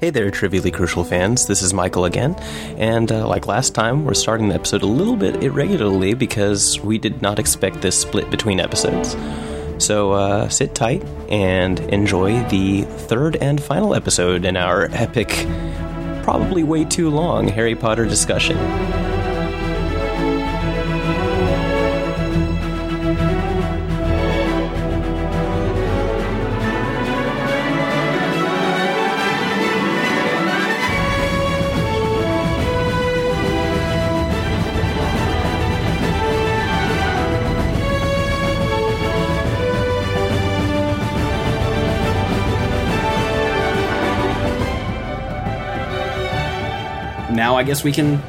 Hey there, Trivially Crucial fans. This is Michael again. And uh, like last time, we're starting the episode a little bit irregularly because we did not expect this split between episodes. So uh, sit tight and enjoy the third and final episode in our epic, probably way too long Harry Potter discussion. I guess we can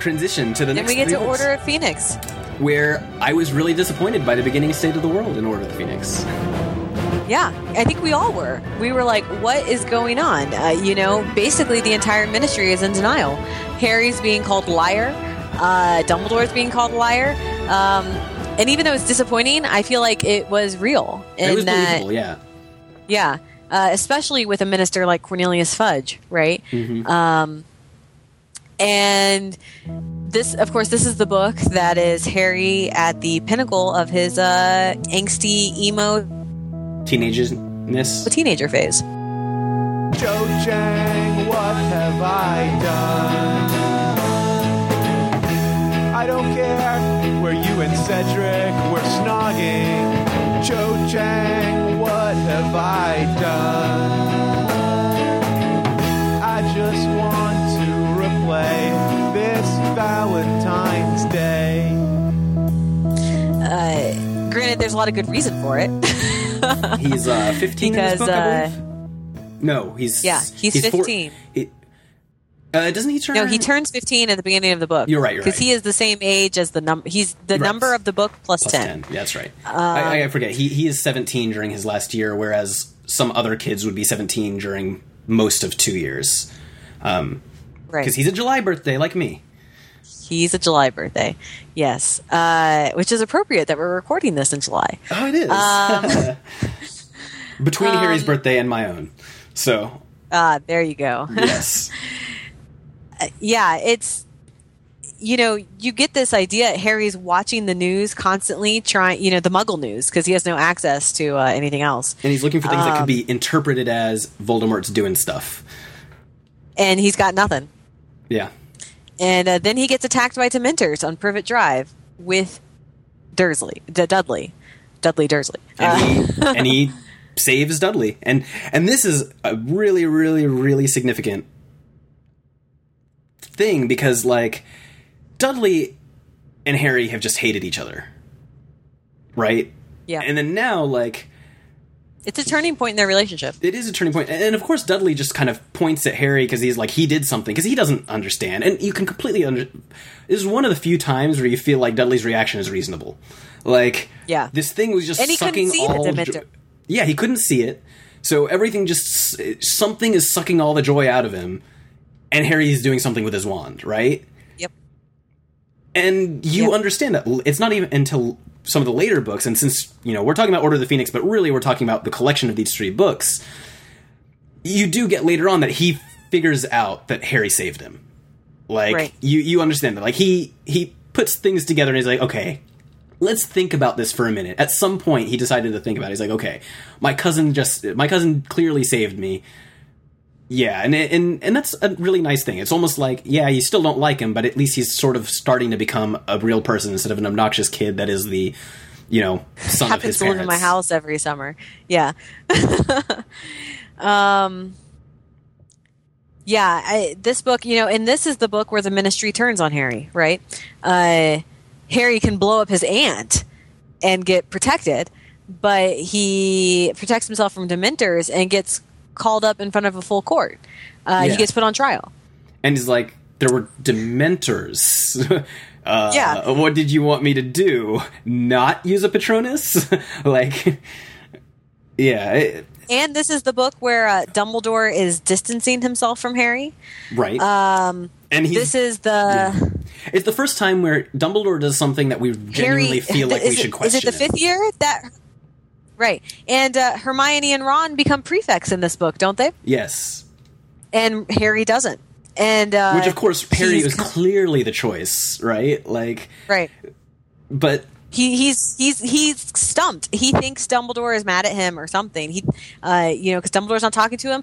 transition to the Then next Then we get to Order of Phoenix. where I was really disappointed by the beginning state of the world in Order of the Phoenix. Yeah, I think we all were. We were like, what is going on? Uh, you know, basically the entire ministry is in denial. Harry's being called liar. Uh, Dumbledore's being called liar. Um, and even though it's disappointing, I feel like it was real. it was that, believable, yeah. Yeah, uh, especially with a minister like Cornelius Fudge, right? Mm-hmm. Um, and this, of course, this is the book that is Harry at the pinnacle of his uh, angsty emo Teenagerness. The teenager phase. Cho Chang, what have I done? I don't care where you and Cedric were snogging. Cho Chang, what have I done? Valentine's Day. Uh, granted, there's a lot of good reason for it. He's uh, 15 in this Because, book, I uh, believe. No, he's Yeah, he's four- 15. he- uh, doesn't he turn? no, he turns 15 at the beginning of the book. You're right, you're Because right. he is the same age as the number. He's the Right. number of the book plus, plus 10. 10. Yeah, that's right. I, I forget. He he is 17 during his last year, whereas some other kids would be 17 during most of two years. Um, Right. because he's a July birthday like me. He's a July birthday. Yes. Uh, which is appropriate that we're recording this in July. Oh, it is. Um, Between Harry's birthday and my own. So, Ah, there you go. yes. yeah, it's you know, you get this idea Harry's watching the news constantly trying, you know, the muggle news because he has no access to uh, anything else. and he's looking for things that could Um, be interpreted as Voldemort's doing stuff. And he's got nothing. Yeah. And uh, then he gets attacked by Dementors on Privet Drive with Dursley, D- Dudley, Dudley Dursley. and Uh, he and he saves Dudley. And and this is a really really really significant thing because like Dudley and Harry have just hated each other. Right? yeah, And then now like it's a turning point in their relationship. it is a turning point. And of course Dudley just kind of points at Harry cuz he's like he did something cuz he doesn't understand. And you can completely under This is one of the few times where you feel like Dudley's reaction is reasonable. Like Yeah. this thing was just And he sucking see the all jo- yeah, he couldn't see it. So everything just something is sucking all the joy out of him, and Harry is doing something with his wand, right? Yep. And you Yep. understand that it's not even until some of the later books, and since you know we're talking about Order of the Phoenix, but really we're talking about the collection of these three books. You do get later on that he figures out that Harry saved him. Like Right. you, you understand that. Like he he puts things together and he's like, okay, let's think about this for a minute. At some point, he decided to think about it. He's like, okay, my cousin just, my cousin clearly saved me. Yeah, and and and that's a really nice thing. It's almost like, yeah, you still don't like him, but at least he's sort of starting to become a real person instead of an obnoxious kid that is the, you know, son of his happens to live parents. in my house every summer. Yeah. um. Yeah, I, this book, you know, and this is the book where the ministry turns on Harry, right? Uh, Harry can blow up his aunt and get protected, but he protects himself from Dementors and gets called up in front of a full court. Uh, Yeah. He gets put on trial. and he's like, there were dementors. uh, Yeah. What did you want me to do? Not use a Patronus? like, yeah, it- And this is the book where uh, Dumbledore is distancing himself from Harry. right. Um, and this is the it's the first time where Dumbledore does something that we genuinely Harry, feel like we should it, question. Is it the fifth year that? Right, and uh, Hermione and Ron become prefects in this book, don't they? Yes. and Harry doesn't. And uh, Which, of course, Harry was clearly the choice, right? Like, right. but He he's he's he's stumped. He thinks Dumbledore is mad at him or something. He, uh, you know, because Dumbledore's not talking to him.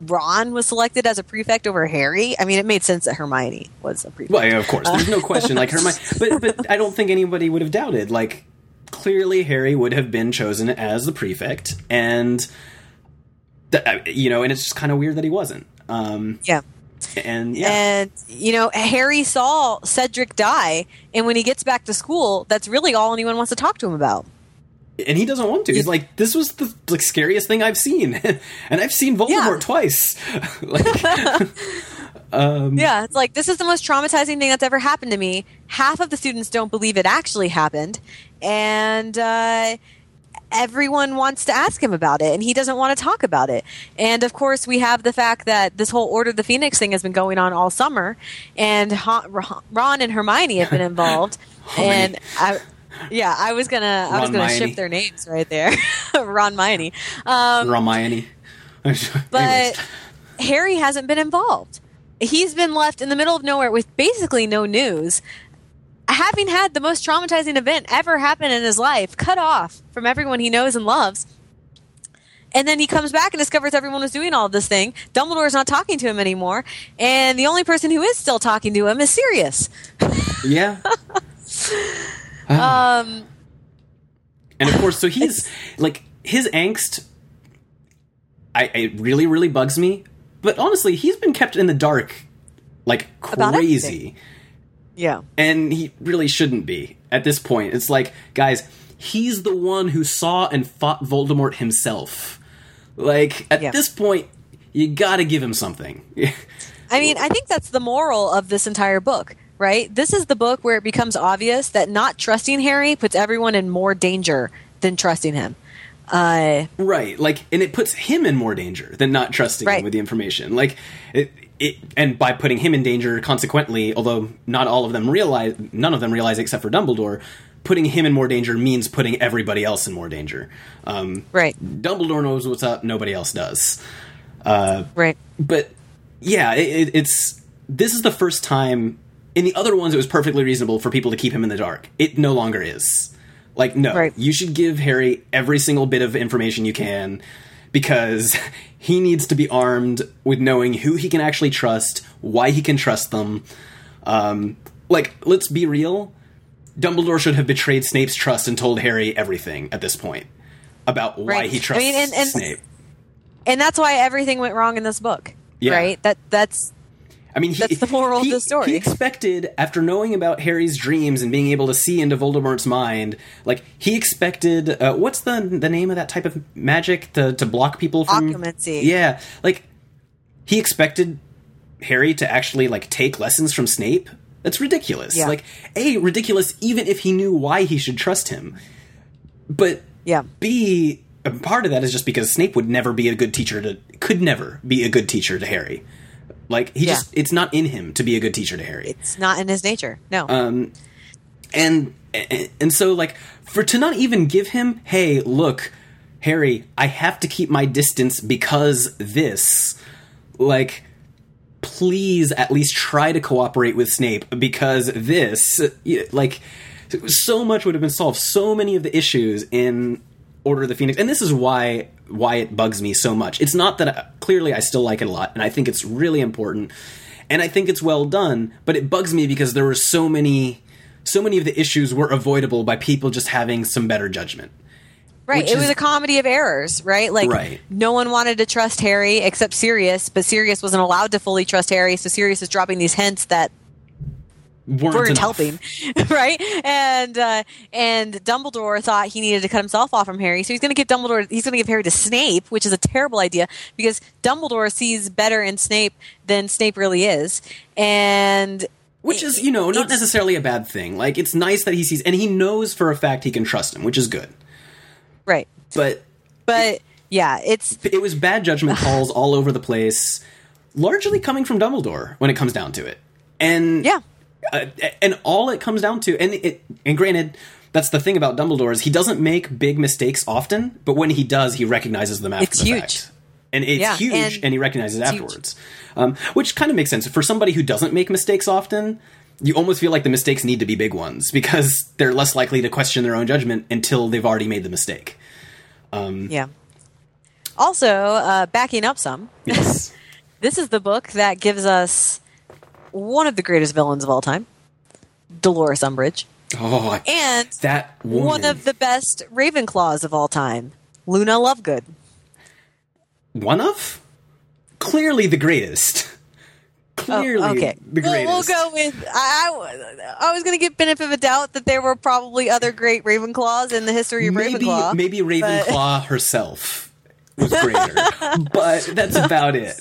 Ron was selected as a prefect over Harry. I mean, it made sense that Hermione was a prefect. Well, yeah, of course, there's no question. Like Hermione, but but I don't think anybody would have doubted. Like clearly, Harry would have been chosen as the prefect, and th- uh, you know, and it's just kind of weird that he wasn't. Um, yeah. and yeah, And you know, Harry saw Cedric die, and when he gets back to school, that's really all anyone wants to talk to him about. and he doesn't want to. He's like, this was the like scariest thing I've seen, and I've seen Voldemort Yeah. twice. like, Yeah, it's like this is the most traumatizing thing that's ever happened to me. Half of the students don't believe it actually happened, and uh, everyone wants to ask him about it, and he doesn't want to talk about it. And of course, we have the fact that this whole Order of the Phoenix thing has been going on all summer, and Ha- Ron- Ron and Hermione have been involved. and I, yeah, I was gonna, I was gonna ship their names right there, Ron Hermione. Um, Hermione. but Harry hasn't been involved. He's been left in the middle of nowhere with basically no news, having had the most traumatizing event ever happen in his life, cut off from everyone he knows and loves. And then he comes back and discovers everyone was doing all this thing. Dumbledore's not talking to him anymore, and the only person who is still talking to him is Sirius. yeah. Um, And of course, so he's like his angst. I it really, really bugs me. But honestly, he's been kept in the dark like crazy, yeah, and he really shouldn't be at this point. It's like, guys, he's the one who saw and fought Voldemort himself. Like at Yeah. this point, you got to give him something. I mean, I think that's the moral of this entire book, right? This is the book where it becomes obvious that not trusting Harry puts everyone in more danger than trusting him. Uh, Right, like, and it puts him in more danger than not trusting Right. him with the information. Like, it, it, and by putting him in danger, consequently, although not all of them realize, none of them realize except for Dumbledore, putting him in more danger means putting everybody else in more danger. Um, right, Dumbledore knows what's up; nobody else does. Uh, right. but yeah, it, it, it's this is the first time. In the other ones, it was perfectly reasonable for people to keep him in the dark. It no longer is. Like, no, Right. you should give Harry every single bit of information you can because he needs to be armed with knowing who he can actually trust, why he can trust them. Um, like, let's be real. Dumbledore should have betrayed Snape's trust and told Harry everything at this point about why Right. he I trusts mean, and- and- Snape. And that's why everything went wrong in this book, Yeah. right? That that's I mean, he, That's the moral of the story. He expected, after knowing about Harry's dreams and being able to see into Voldemort's mind, like he expected. Uh, what's the the name of that type of magic to to block people from. Yeah, like he expected Harry to actually like take lessons from Snape. That's ridiculous. Yeah. Like a ridiculous, even if he knew why he should trust him. But yeah, b part of that is just because Snape would never be a good teacher to could never be a good teacher to Harry. Like he Yeah. just it's not in him to be a good teacher to Harry. it's not in his nature. No, Um, and and- and so like for to not even give him, "Hey, look, Harry, I have to keep my distance because this." Like please at least try to cooperate with Snape because this like so much would have been solved so many of the issues in Order of the Phoenix and this is why why it bugs me so much it's not that I, clearly I still like it a lot and I think it's really important and I think it's well done but it bugs me because there were so many so many of the issues were avoidable by people just having some better judgment right. which It was a comedy of errors, right? Like Right. no one wanted to trust Harry except Sirius, but Sirius wasn't allowed to fully trust Harry, so Sirius is dropping these hints that weren't, weren't helping, right? And uh, and Dumbledore thought he needed to cut himself off from Harry, so he's going to give Dumbledore. He's going to give Harry to Snape, which is a terrible idea because Dumbledore sees better in Snape than Snape really is, and Which is, you know, not necessarily a bad thing. Like, it's nice that he sees, and he knows for a fact he can trust him, which is good. right. But But yeah, it's it was bad judgment calls all over the place, largely coming from Dumbledore when it comes down to it. And yeah, uh, and all it comes down to, and it, and granted, that's the thing about Dumbledore is he doesn't make big mistakes often, but when he does, he recognizes them after It's the huge. fact. and it's Yeah, huge, and and, he recognizes afterwards, um, which kind of makes sense for somebody who doesn't make mistakes often. You almost feel like the mistakes need to be big ones because they're less likely to question their own judgment until they've already made the mistake. Yeah. Also, uh, backing up some, Yes, this is the book that gives us one of the greatest villains of all time, Dolores Umbridge, oh, and that woman. one of the best Ravenclaws of all time, Luna Lovegood. one of clearly the greatest. Clearly, Oh, okay. the We'll- greatest. We'll, go with. I, I, I was going to give benefit of a doubt that there were probably other great Ravenclaws in the history of maybe Ravenclaw. maybe Ravenclaw herself was greater, but that's about it.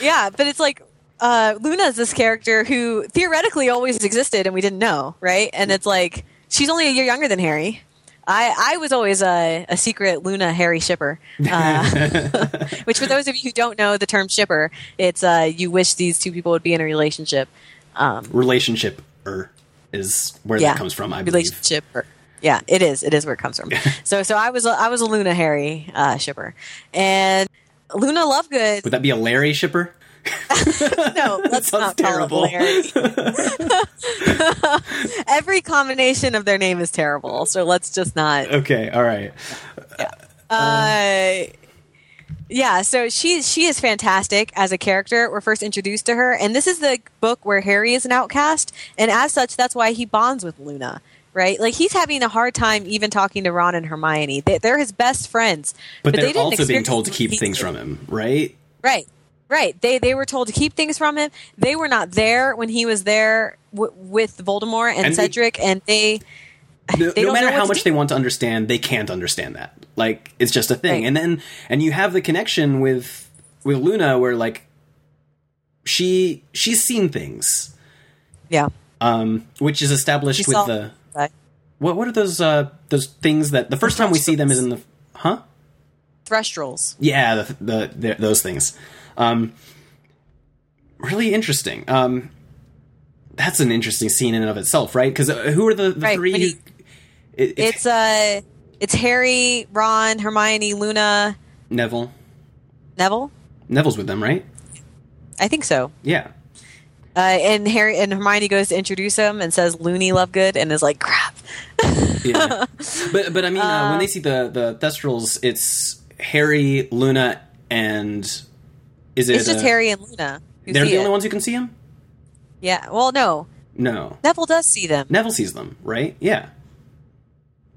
Yeah, but it's like uh, Luna is this character who theoretically always existed and we didn't know, right? And it's like she's only a year younger than Harry. I, I was always a, a secret Luna Harry shipper, uh, which for those of you who don't know the term shipper, it's uh, you wish these two people would be in a relationship. Um, Relationship er is where yeah, that comes from. I believe. relationship. Yeah, it is. It is where it comes from. so so I was a, I was a Luna Harry uh, shipper, and Luna Lovegood. Would that be a Larry shipper? No, let's not call terrible. Every combination of their name is terrible, so let's just not. Okay, all right. Uh, yeah, so she she is fantastic as a character. We're first introduced to her, and this is the book where Harry is an outcast, and as such, that's why he bonds with Luna. Right, like he's having a hard time even talking to Ron and Hermione. They, they're his best friends, But, they they're didn't also being told to keep things from him, right? Right, right. They they were told to keep things from him. They were not there when he was there w- with Voldemort and, And they- Cedric, and they No, They no don't matter know how much do. they want to understand, they can't understand that. Like it's just a thing. Right. And then and you have the connection with with Luna where like she she's seen things. yeah. Um which is established She with the what what are those uh those things that the first time we see them is in the huh? Thestrals. Yeah, the, the, the those things. Um, really interesting. Um, that's an interesting scene in and of itself, right? Because uh, who are the, the Right, three? who- he- it- It's uh, it's Harry, Ron, Hermione, Luna, Neville. Neville. Neville's with them, right? I think so. Yeah. Uh, and Harry and Hermione goes to introduce him and says Loony Lovegood and is like crap. Yeah. but but I mean, uh, when they see the the Thestrals, it's Harry, Luna, and is it? It's just uh, Harry and Luna. They're the it. only ones who can see him. Yeah. Well, no. No, Neville does see them. Neville sees them, right? Yeah.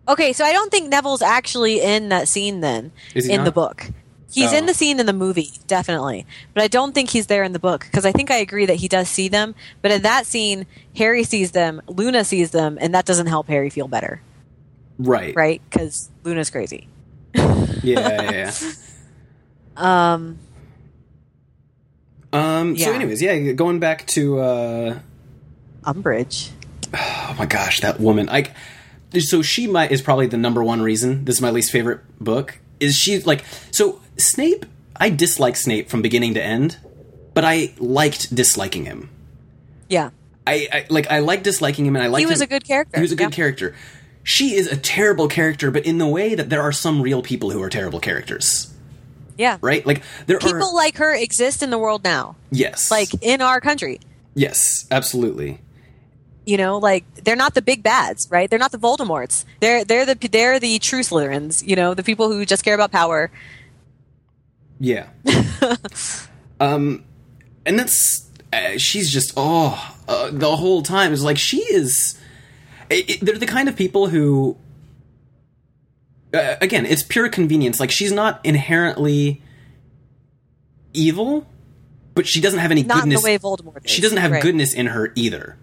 Okay, so I don't think Neville's actually in that scene then in not? the book. He's Oh. in the scene in the movie, definitely. But I don't think he's there in the book because I think I agree that he does see them. But in that scene, Harry sees them, Luna sees them, and that doesn't help Harry feel better, Right. right? Because Luna's crazy. Yeah. yeah, yeah. Um, Um. So, anyways, yeah. Going back to. uh Umbridge. Oh my gosh, that woman! Like, so she might is probably the number one reason this is my least favorite book. Is she like so Snape? I dislike Snape from beginning to end, but I liked disliking him. Yeah. I, I like I like disliking him, and I liked He was him- a good character, He was a good yeah. character. She is a terrible character, but in the way that there are some real people who are terrible characters, Yeah. right? Like there are People are like her exist in the world now, yes, like in our country. yes, absolutely. You know, like they're not the big bads, right? They're not the Voldemorts. They're they're the they're the true Slytherins. You know, the people who just care about power. Yeah. um, and that's uh, she's just oh uh, the whole time is like she is. It, it- they're the kind of people who. Uh, again, it's pure convenience. Like she's not inherently evil, but she doesn't have any Not goodness. the way Voldemort is. she doesn't have right. goodness in her either,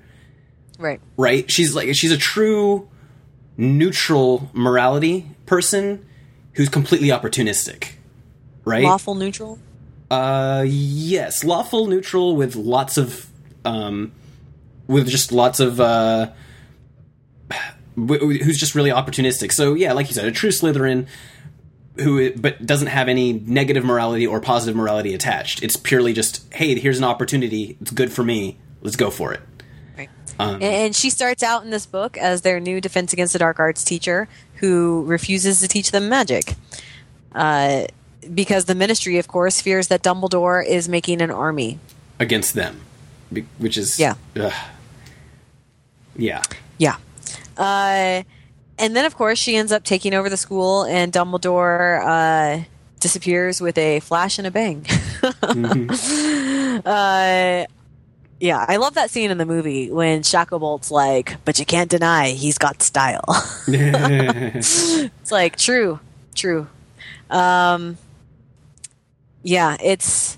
Right. right? She's like she's a true neutral morality person who's completely opportunistic, right? Lawful neutral. Uh, yes, lawful neutral with lots of, um, with just lots of, uh, who's just really opportunistic. So yeah, like you said, a true Slytherin who, but doesn't have any negative morality or positive morality attached. It's purely just, hey, here's an opportunity. It's good for me. Let's go for it. Right. Um, and, and she starts out in this book as their new Defense Against the Dark Arts teacher who refuses to teach them magic. Uh, because the Ministry, of course, fears that Dumbledore is making an army. against them, which is Yeah. ugh. yeah. Yeah. Uh, and then, of course, she ends up taking over the school, and Dumbledore uh, disappears with a flash and a bang. uh, yeah, I love that scene in the movie when Shacklebolt's like, but you can't deny he's got style. it's like, true, true. Um, yeah, it's.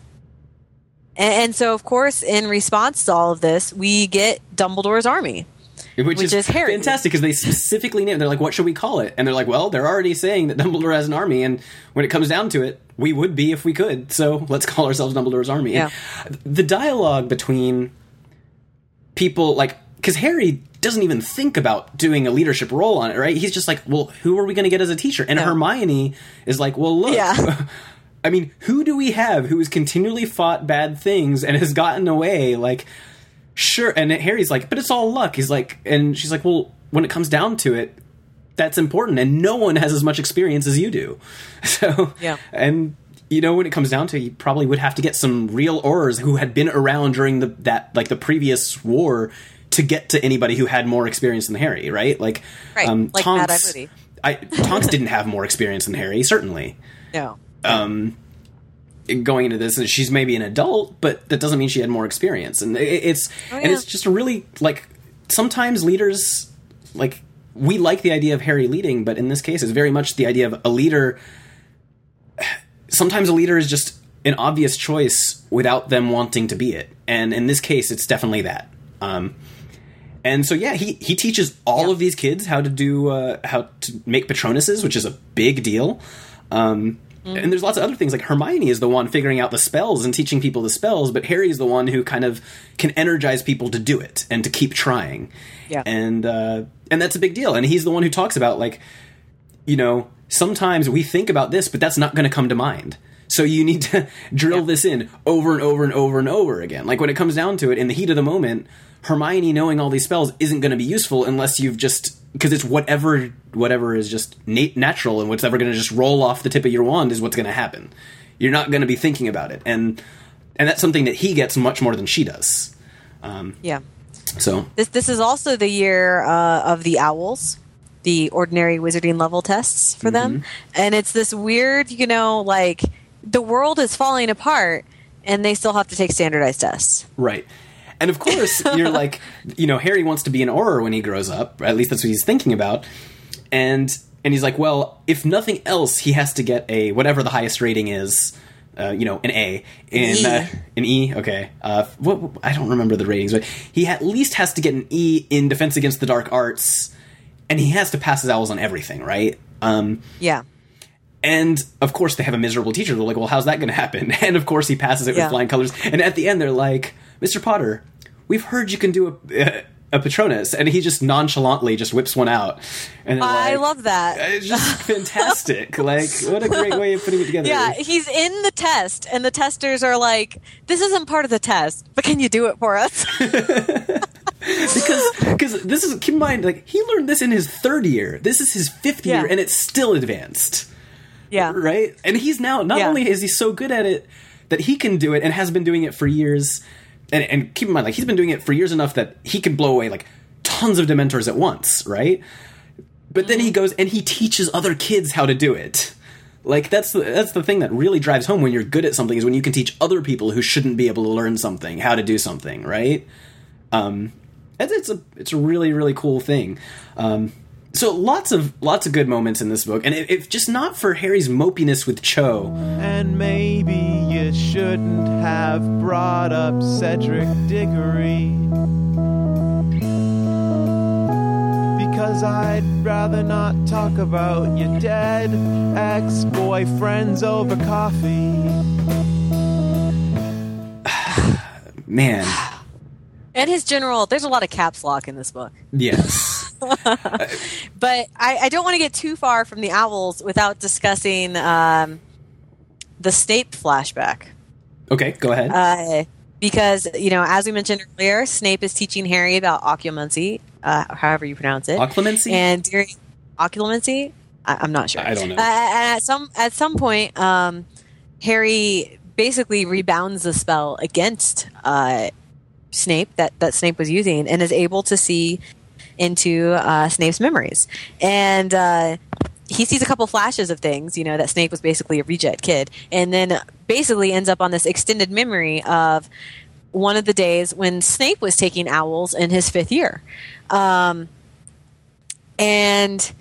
And, and so, of course, in response to all of this, we get Dumbledore's army. Which, Which is Harry. fantastic because they specifically name. They're like, "What should we call it?" And they're like, "Well, they're already saying that Dumbledore has an army, and when it comes down to it, we would be if we could. So let's call ourselves Dumbledore's army." And the dialogue between people, like, because Harry doesn't even think about doing a leadership role on it, right? He's just like, "Well, who are we going to get as a teacher?" And Yeah. Hermione is like, "Well, look." Yeah. I mean, who do we have who has continually fought bad things and has gotten away? Like, sure. And Harry's like, but it's all luck. He's like, and she's like, well, when it comes down to it, that's important, and no one has as much experience as you do. So, Yeah. and you know, when it comes down to it, you probably would have to get some real Aurors who had been around during the that like the previous war to get to anybody who had more experience than Harry, right? Like, Right, like Mad Eye I, Tonks didn't have more experience than Harry, certainly No. um, going into this, and she's maybe an adult, but that doesn't mean she had more experience. And it's Oh, and it's just really like sometimes leaders like we like the idea of Harry leading, but in this case, it's very much the idea of a leader. Sometimes a leader is just an obvious choice without them wanting to be it, and in this case, it's definitely that. Um, and so yeah, he he teaches all Yeah. of these kids how to do uh, how to make patronuses, which is a big deal. Um, And there's lots of other things like Hermione is the one figuring out the spells and teaching people the spells, but Harry's the one who kind of can energize people to do it and to keep trying. Yeah. And uh, and that's a big deal. And he's the one who talks about like, you know, sometimes we think about this, but that's not going to come to mind. So you need to drill Yeah. this in over and over and over and over again. Like when it comes down to it, in the heat of the moment, Hermione knowing all these spells isn't going to be useful unless you've just because it's whatever whatever is just nat- natural and what's ever going to just roll off the tip of your wand is what's going to happen. You're not going to be thinking about it, and and that's something that he gets much more than she does. Yeah. So This this is also the year uh, of the owls, the ordinary wizarding level tests for them, and it's this weird, you know, like the world is falling apart, and they still have to take standardized tests. Right. And of course, you're like, you know, Harry wants to be an Auror when he grows up. At least that's what he's thinking about. And and he's like, well, if nothing else, he has to get a whatever the highest rating is. Uh, you know, an A in E. uh, an E. Okay, uh, what, I don't remember the ratings, but he at least has to get an E in Defense Against the Dark Arts, and he has to pass his owls on everything, right? Um, Yeah. and of course, they have a miserable teacher. They're like, well, how's that going to happen? And of course, he passes it Yeah. with flying colors. And at the end, they're like, Mr. Potter, we've heard you can do a, a Patronus. And he just nonchalantly just whips one out. And they're I love that. It's just fantastic. like, what a great way of putting it together. Yeah, he's in the test, and the testers are like, "This isn't part of the test, but can you do it for us?" because because this is keep in mind like he learned this in his third year. This is his fifth Yeah. year, and it's still advanced. yeah, right? And he's now not Yeah. only is he so good at it that he can do it and has been doing it for years. And, and keep in mind, like he's been doing it for years enough that he can blow away like tons of Dementors at once, right? But then he goes and he teaches other kids how to do it. Like that's the, that's the thing that really drives home when you're good at something is when you can teach other people who shouldn't be able to learn something how to do something, right? Um, it's, it's a it's a really really cool thing. Um, so lots of lots of good moments in this book, and if, if just not for Harry's mopiness with Cho, And maybe you shouldn't have brought up Cedric Diggory. Because I'd rather not talk about your dead ex boyfriends over coffee. man, and his general. There's a lot of caps lock in this book. yes, But I, I don't want to get too far from the owls without discussing um, the Snape flashback. okay, go ahead. Uh, because, you know, as we mentioned earlier, Snape is teaching Harry about occlumency, uh, however you pronounce it. Occlumency? And during occlumency? I, I'm not sure. I don't know. Uh, at some at some point, um, Harry basically rebounds the spell against uh, Snape that that Snape was using, and is able to see into uh, Snape's memories. And uh, he sees a couple flashes of things, you know, that Snape was basically a reject kid, and then basically ends up on this extended memory of one of the days when Snape was taking owls in his fifth year. Um, and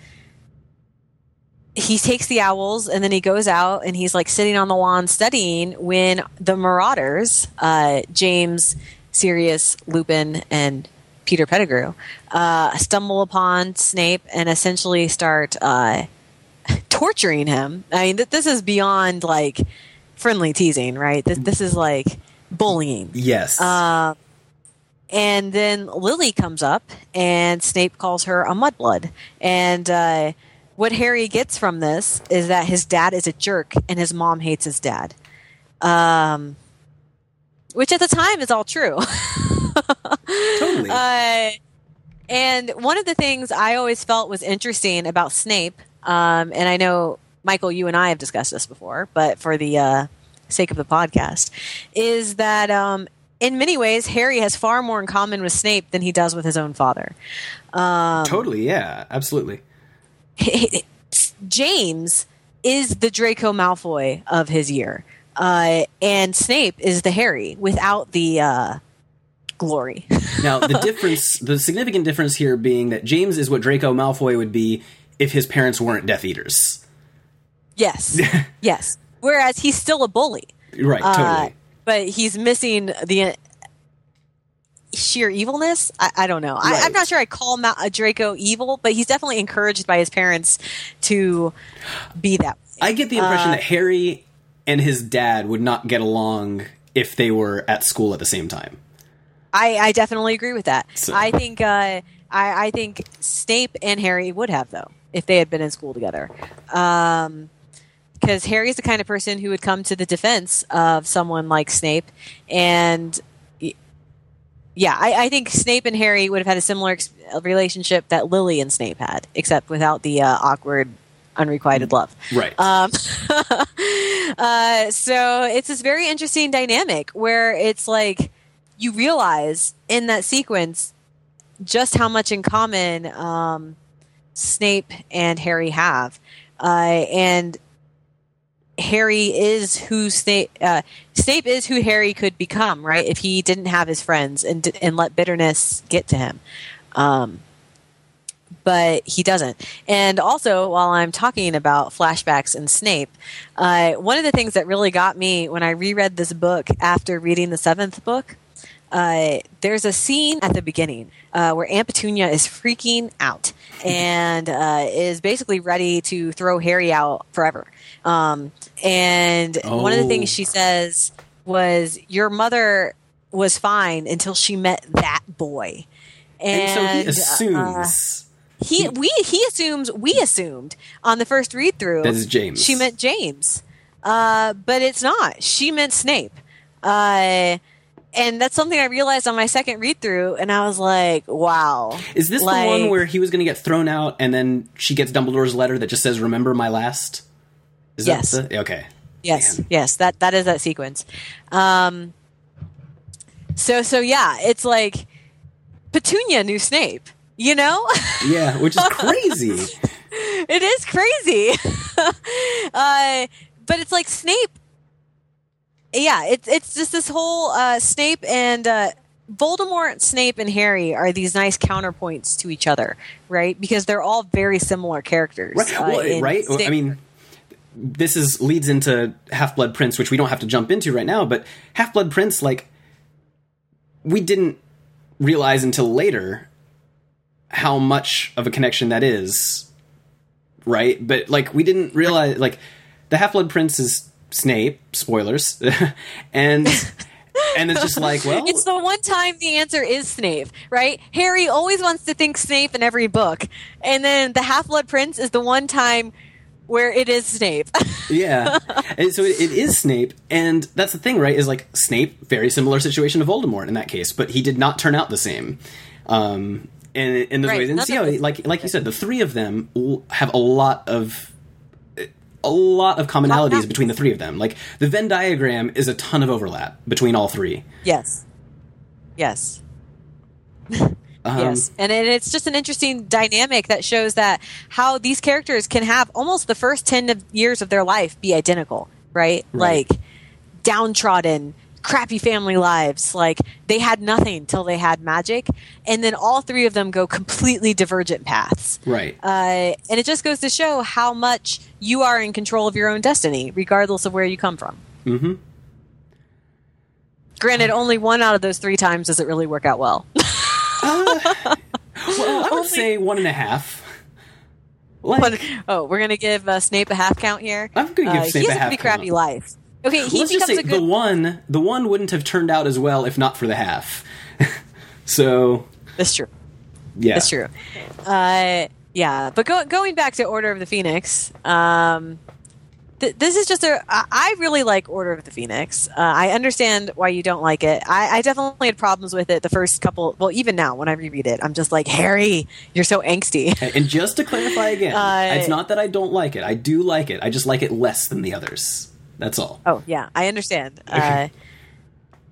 he takes the owls and then he goes out and he's like sitting on the lawn studying when the marauders, uh, James, Sirius, Lupin, and Peter Pettigrew, uh, stumble upon Snape and essentially start uh, torturing him. I mean, th- this is beyond like friendly teasing, right? This, this is like bullying. Yes. Uh, and then Lily comes up, and Snape calls her a mudblood. And uh, what Harry gets from this is that his dad is a jerk, and his mom hates his dad. Um, which at the time is all true. totally. Uh, and one of the things I always felt was interesting about Snape, um, and I know Michael, you and I have discussed this before, but for the uh, sake of the podcast, is that um, in many ways Harry has far more in common with Snape than he does with his own father. Um, totally. Yeah. Absolutely. James is the Draco Malfoy of his year, uh, and Snape is the Harry without the uh, glory. Now, the difference, the significant difference here being that James is what Draco Malfoy would be if his parents weren't Death Eaters. yes, yes. Whereas he's still a bully. Right. Uh, Totally. but he's missing the uh, sheer evilness. I, I don't know. I, Right. I'm not sure I call Ma- uh, Draco evil, but he's definitely encouraged by his parents to be that. way. I get the impression uh, that Harry and his dad would not get along if they were at school at the same time. I, I definitely agree with that. So- I think uh, I, I think Snape and Harry would have though if they had been in school together. Um, because Harry's the kind of person who would come to the defense of someone like Snape, and yeah, I, I think Snape and Harry would have had a similar ex- relationship that Lily and Snape had, except without the uh, awkward, unrequited love. Right. Um, uh, so it's this very interesting dynamic where it's like you realize in that sequence just how much in common um, Snape and Harry have, uh, and Harry is who Snape. Uh, Snape is who Harry could become, right? If he didn't have his friends and and let bitterness get to him. Um, but he doesn't. And also, while I'm talking about flashbacks and Snape, uh, one of the things that really got me when I reread this book after reading the seventh book, uh, there's a scene at the beginning uh, where Aunt Petunia is freaking out and uh, is basically ready to throw Harry out forever. Um, and one of the Oh. things she says was, "Your mother was fine until she met that boy." and so he uh, assumes he we he assumes we assumed on the first read through That is James. She meant James, uh, but it's not. She meant Snape, uh, and that's something I realized on my second read through, and I was like, "Wow." Is this Like- the one where he was going to get thrown out and then she gets Dumbledore's letter that just says "Remember my last"? Is Yes. that the okay? Yes, Man. yes, that that is that sequence. Um, so so yeah, it's like Petunia knew Snape. You know, Yeah, which is crazy. it is crazy. uh, but it's like Snape. Yeah, it's it's just this whole uh, Snape and uh, Voldemort, Snape, and Harry are these nice counterpoints to each other, right? Because they're all very similar characters, right? uh, Well, right? I mean, this is leads into Half Blood Prince, which we don't have to jump into right now. But Half Blood Prince, like, we didn't realize until later how much of a connection that is, right? But like, we didn't realize like the Half Blood Prince is Snape. Spoilers, and and it's just like, well, It's the one time the answer is Snape, right? Harry always wants to think Snape in every book. And then the Half Blood Prince is the one time where it is Snape. yeah. And so it, it is Snape, and that's the thing, right? Is like Snape, very similar situation to Voldemort in that case, but he did not turn out the same. Um, in, in those Right, ways, and none so, of you know, like like you said, the three of them have a lot of a lot of commonalities between the three of them. Like the Venn diagram is a ton of overlap between all three. Yes. Yes. Um, yes. And it, it's just an interesting dynamic that shows that how these characters can have almost the first 10 of years of their life be identical, right? Right. Like downtrodden, crappy family lives. Like they had nothing till they had magic. And then all three of them go completely divergent paths. Right. Uh, and it just goes to show how much you are in control of your own destiny, regardless of where you come from. Mm-hmm. Granted, only one out of those three times does it really work out well. Well, I would say one and a half. Like, oh, we're gonna give uh, Snape a half count here. I'm gonna give Uh, Snape he a has half a pretty crappy count. life. Okay, he let's just becomes say a good. the one, the one wouldn't have turned out as well if not for the half. so That's true. yeah, That's true. Uh, yeah, but go, going back to Order of the Phoenix, um, th- this is just a. I I really like Order of the Phoenix. Uh, I understand why you don't like it. I, I definitely had problems with it the first couple. Well, even now when I reread it, I'm just like Harry, you're so angsty. And just to clarify again, Uh, it's not that I don't like it. I do like it. I just like it less than the others. That's all. Oh yeah, I understand. Uh,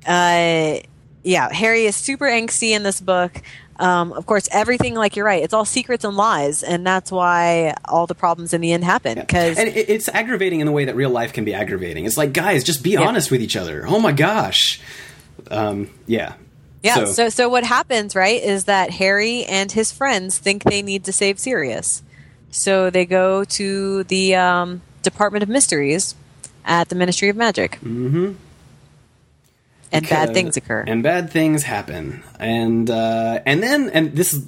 uh, yeah, Harry is super angsty in this book. Um, of course, everything like you're right. It's all secrets and lies, and that's why all the problems in the end happen. Because And it, it's aggravating in the way that real life can be aggravating. It's like, guys, just be Yeah. honest with each other. Oh my gosh. Um, yeah. yeah, so, so what happens right is that Harry and his friends think they need to save Sirius, so they go to the um, Department of Mysteries at the Ministry of Magic. Mm-hmm. And bad Uh, things occur. and bad things happen and uh, and then and this is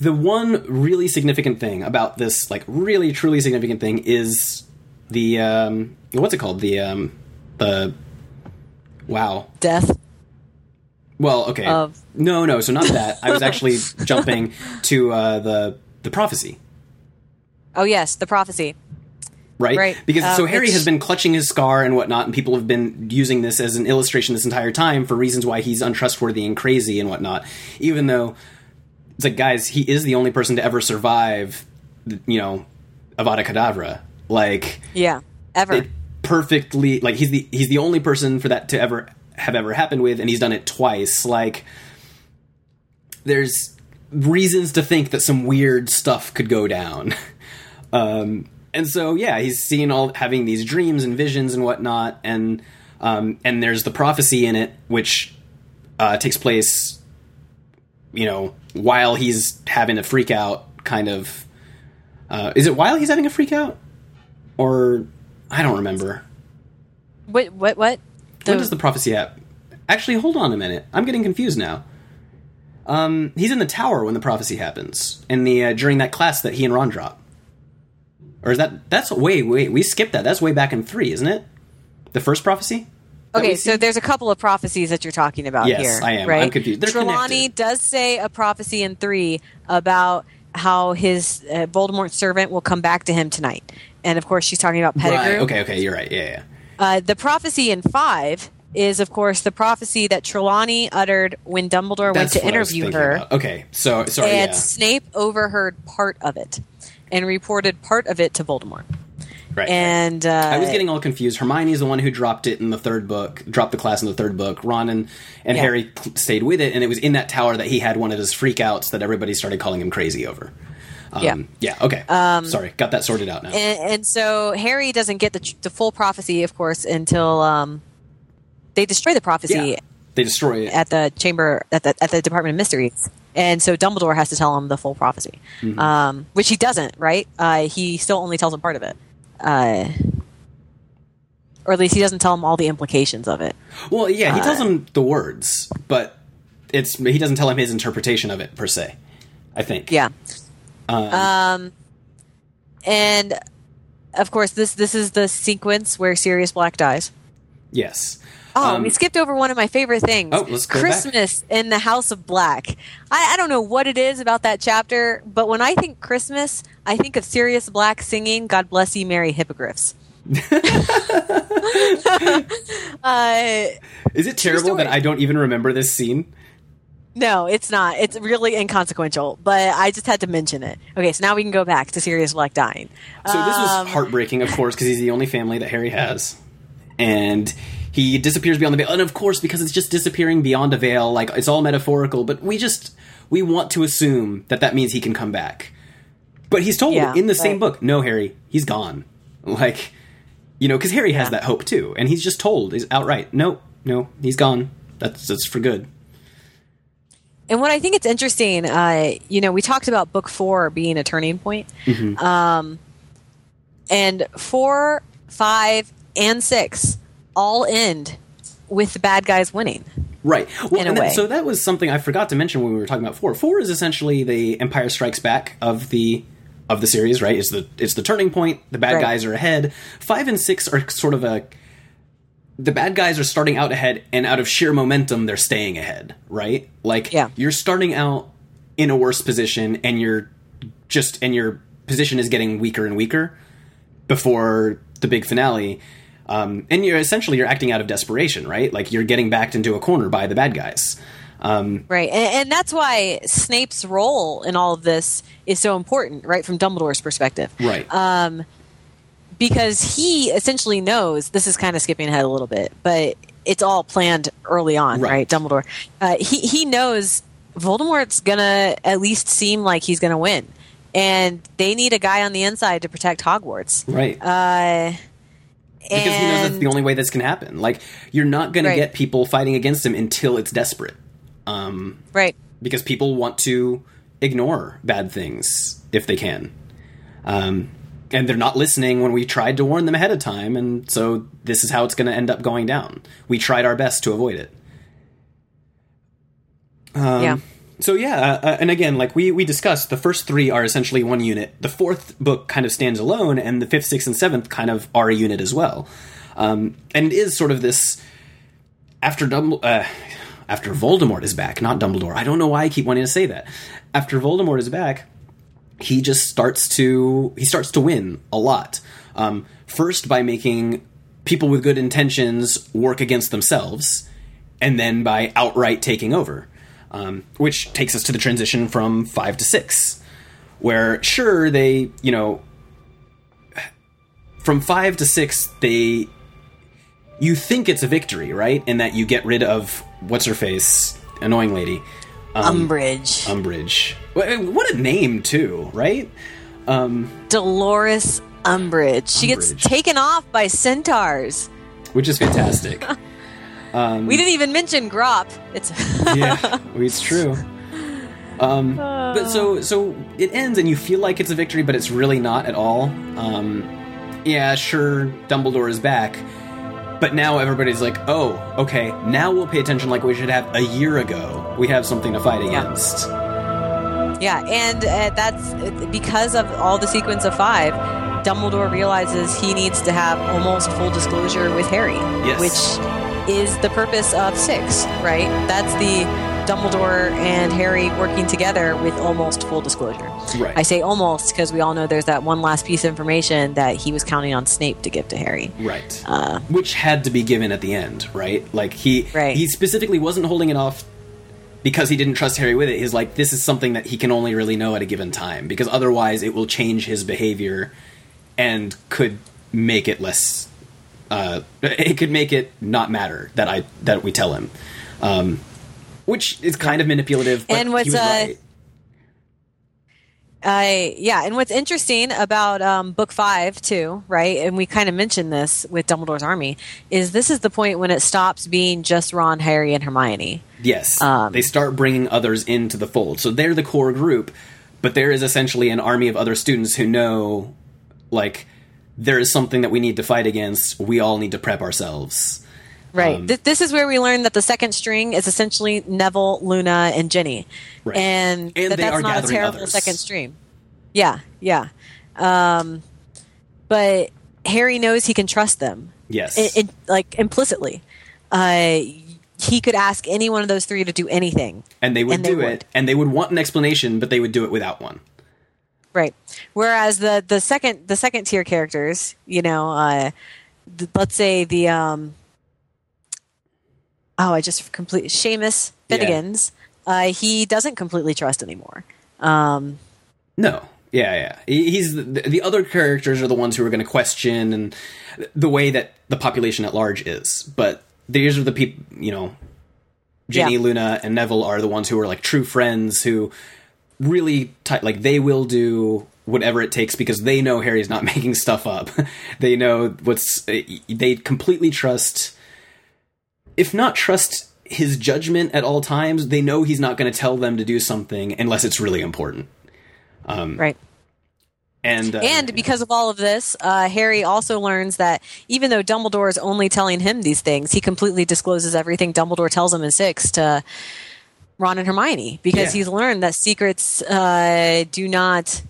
the one really significant thing about this like really truly significant thing is the um, what's it called the um, the wow Death. well okay Of- no no so not that I was actually jumping to uh, the the prophecy Oh yes, the prophecy. Right? Right. Because Uh, so Harry which- has been clutching his scar and whatnot, and people have been using this as an illustration this entire time for reasons why he's untrustworthy and crazy and whatnot. Even though it's like, guys, he is the only person to ever survive, you know, Avada Kedavra. Like, Yeah, ever. it perfectly. Like he's the he's the only person for that to ever have ever happened with, and he's done it twice. Like, there's reasons to think that some weird stuff could go down. Um, and so yeah, he's seen all having these dreams and visions and whatnot, and um, and there's the prophecy in it, which uh, takes place, you know, while he's having a freak out. Kind of, uh, is it while he's having a freak out, or I don't remember. What? What? What? when does the prophecy happen? Actually, hold on a minute. I'm getting confused now. Um, he's in the tower when the prophecy happens, in the uh, during that class that he and Ron drop. Or is that that's way wait we skipped that? That's way back in three, isn't it? The first prophecy. Okay, so there's a couple of prophecies that you're talking about here. Yes, here. I am. Right? I'm confused. They're Trelawney connected. does say a prophecy in three about how his uh, Voldemort servant will come back to him tonight, and of course she's talking about Pettigrew. right. Okay, okay, you're right. Yeah, yeah. Uh, the prophecy in five is, of course, the prophecy that Trelawney uttered when Dumbledore went to what I was interview her, about. Okay, so sorry. and yeah. Snape overheard part of it and reported part of it to Voldemort. Right. And uh, I was getting all confused. Hermione's the one who dropped it in the third book, dropped the class in the third book. Ron and, and Yeah. Harry stayed with it, and it was in that tower that he had one of his freakouts that everybody started calling him crazy over. Um, Yeah. Um, Yeah. Okay. Sorry. Got that sorted out now. and, and so Harry doesn't get the, the full prophecy, of course, until um, they destroy the prophecy yeah. They destroy it. at the chamber at the at the Department of Mysteries, and so Dumbledore has to tell him the full prophecy, Mm-hmm. um, which he doesn't. Right? Uh, he still only tells him part of it, uh, or at least he doesn't tell him all the implications of it. Well, yeah, he uh, tells him the words, but it's he doesn't tell him his interpretation of it per se. I think. Yeah. Um, Um, and of course, this this is the sequence where Sirius Black dies. yes. Oh, Um, we skipped over one of my favorite things. Oh, let's go back. Christmas in the House of Black. I, I don't know what it is about that chapter, but when I think Christmas, I think of Sirius Black singing "God Bless You, Merry Hippogriffs." uh, Is it terrible that I don't even remember this scene? No, it's not. It's really inconsequential, but I just had to mention it. Okay, so now we can go back to Sirius Black dying. So this was Um, heartbreaking, of course, because he's the only family that Harry has, and he disappears beyond the veil. And of course, because it's just disappearing beyond a veil, like it's all metaphorical. But we just we want to assume that that means he can come back. But he's told Yeah, in the same book, no, Harry, he's gone. Like, you know, because Harry has Yeah. that hope too, and he's just told, he's outright, no, no, he's gone. That's that's for good. And what I think it's interesting, uh, you know, we talked about book four being a turning point. Mm-hmm. Um, and four, five, and six all end with the bad guys winning. Right. Well, In a and that- so that was something I forgot to mention when we were talking about four. Four is essentially the Empire Strikes Back of the of the series, right? It's the it's the turning point. The bad Right. guys are ahead. Five and six are sort of a the bad guys are starting out ahead, and out of sheer momentum, they're staying ahead, right? Like Yeah. you're starting out in a worse position, and you're just and your position is getting weaker and weaker before the big finale. Um, and you're essentially you're acting out of desperation, right? Like you're getting backed into a corner by the bad guys. Um, Right. And, and that's why Snape's role in all of this is so important, right, from Dumbledore's perspective. right. Uh, because he essentially knows this is kind of skipping ahead a little bit, but it's all planned early on, Right. right? Dumbledore, uh, he he knows Voldemort's gonna at least seem like he's gonna win, and they need a guy on the inside to protect Hogwarts. right. Uh, because he knows that's the only way this can happen. Like you're not going Right. to get people fighting against him until it's desperate. Um, right. because people want to ignore bad things if they can. Um, and they're not listening when we tried to warn them ahead of time, and so this is how it's going to end up going down. We tried our best to avoid it. Um, yeah. So yeah, uh, and again, like we we discussed, the first three are essentially one unit. The fourth book kind of stands alone, and the fifth, sixth, and seventh kind of are a unit as well. Um, and it is sort of this after Dumbledore, uh, after Voldemort is back, not Dumbledore. I don't know why I keep wanting to say that. After Voldemort is back, he just starts to he starts to win a lot. Um, first by making people with good intentions work against themselves, and then by outright taking over, um, which takes us to the transition from five to six, where sure they you know from five to six they you think it's a victory, right? In that you get rid of what's her face, annoying lady, Umbridge, Umbridge. What a name too, right? Um, Dolores Umbridge. She gets taken off by centaurs. Which is fantastic. We didn't even mention Grawp. It's yeah, it's true. Um, but so so it ends, and you feel like it's a victory, but it's really not at all. Um, yeah, sure, Dumbledore is back, but now everybody's like, oh, okay, now we'll pay attention like we should have a year ago. We have something to fight against. Yeah, and uh, that's because of all the sequence of five. Dumbledore realizes he needs to have almost full disclosure with Harry, Yes. which is the purpose of six, right? That's the Dumbledore and Harry working together with almost full disclosure. Right. I say almost because we all know there's that one last piece of information that he was counting on Snape to give to Harry. Right. Uh, Which had to be given at the end, right? Like he Right. he specifically wasn't holding it off because he didn't trust Harry with it. He's like, this is something that he can only really know at a given time because otherwise it will change his behavior and could make it less. Uh, it could make it not matter that I that we tell him, um, which is kind of manipulative. But And what's, uh, right. I yeah, and what's interesting about um, book five too, right? And we kind of mentioned this with Dumbledore's army is this is the point when it stops being just Ron, Harry, and Hermione. Yes, Um, they start bringing others into the fold. So they're the core group, but there is essentially an army of other students who know, like, there is something that we need to fight against. We all need to prep ourselves. Right. Um, Th- this is where we learn that the second string is essentially Neville, Luna, and Ginny, Right. and, And that that's not a terrible others. second stream. Yeah, yeah. Um, but Harry knows he can trust them. Yes. it, it, like implicitly. Uh, he could ask any one of those three to do anything, and they would and they do would. it, and they would want an explanation, but they would do it without one. Right? Whereas the the second the second tier characters, you know, uh, th- let's say the um, oh, I just complete Seamus Yeah. Uh, he doesn't completely trust anymore. Um, No. Yeah, yeah. He's the, the other characters are the ones who are going to question and the way that the population at large is. But these are the people, you know, Ginny, Yeah. Luna, and Neville are the ones who are like true friends who really tight. like they will do whatever it takes because they know Harry's not making stuff up. they know what's they completely trust if not trust his judgment at all times, they know he's not going to tell them to do something unless it's really important. right. And uh, And because of all of this, uh, Harry also learns that even though Dumbledore is only telling him these things, he completely discloses everything Dumbledore tells him in six to Ron and Hermione because Yeah. he's learned that secrets uh, do not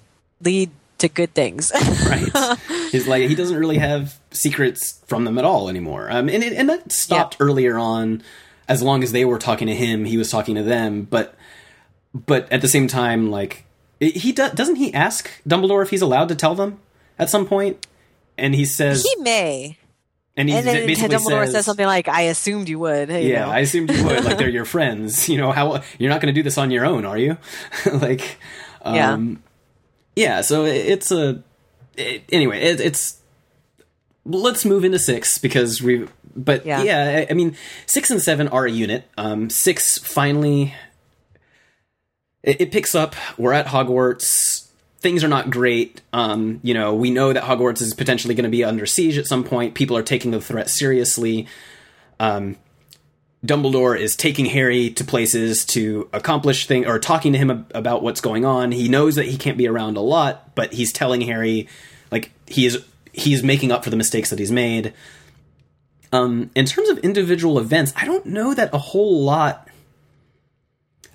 lead to good things. right, he's like he doesn't really have secrets from them at all anymore. Um, and it, and that stopped earlier on. As long as they were talking to him, he was talking to them. But but at the same time, like it- he do, doesn't he ask Dumbledore if he's allowed to tell them at some point, and he says he may. And And then Dumbledore says, says something like, "I assumed you would." you Yeah, know. I assumed you would. Like they're your friends. You know how you're not going to do this on your own, are you? like, Yeah. um, yeah. So it- it's a it, anyway. It, it's let's move into six because we. But Yeah. yeah. I, I mean, six and seven are a unit. Um, six finally. It picks up. We're at Hogwarts. Things are not great. Um, you know, we know that Hogwarts is potentially going to be under siege at some point. People are taking the threat seriously. Dumbledore is taking Harry to places to accomplish things or talking to him ab- about what's going on. He knows that he can't be around a lot, but he's telling Harry like he is he's making up for the mistakes that he's made. Um, in terms of individual events, I don't know that a whole lot.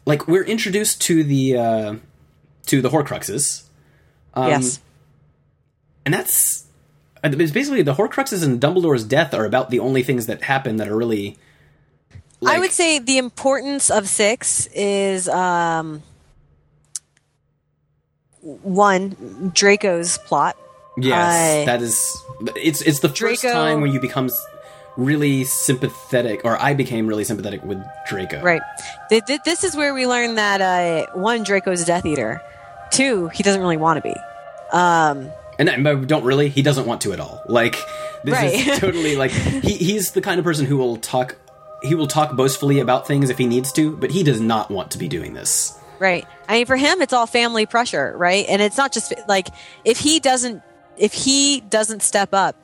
Like we're introduced to the uh, to the Horcruxes, um, yes. and that's it's basically the Horcruxes and Dumbledore's death are about the only things that happen that are really. I would say the importance of six is um, one Draco's plot. Yes, I- that is. It's it's the first time when you become really sympathetic, or I became really sympathetic with Draco. Right. Th- th- This is where we learn that uh, one Draco's a Death Eater. Two, he doesn't really want to be. Um, and I don't really. He doesn't want to at all. Like this Right. is totally like he he's the kind of person who will talk. He will talk boastfully about things if he needs to, but he does not want to be doing this. Right. I mean, for him, it's all family pressure, right? And it's not just like if he doesn't, if he doesn't step up,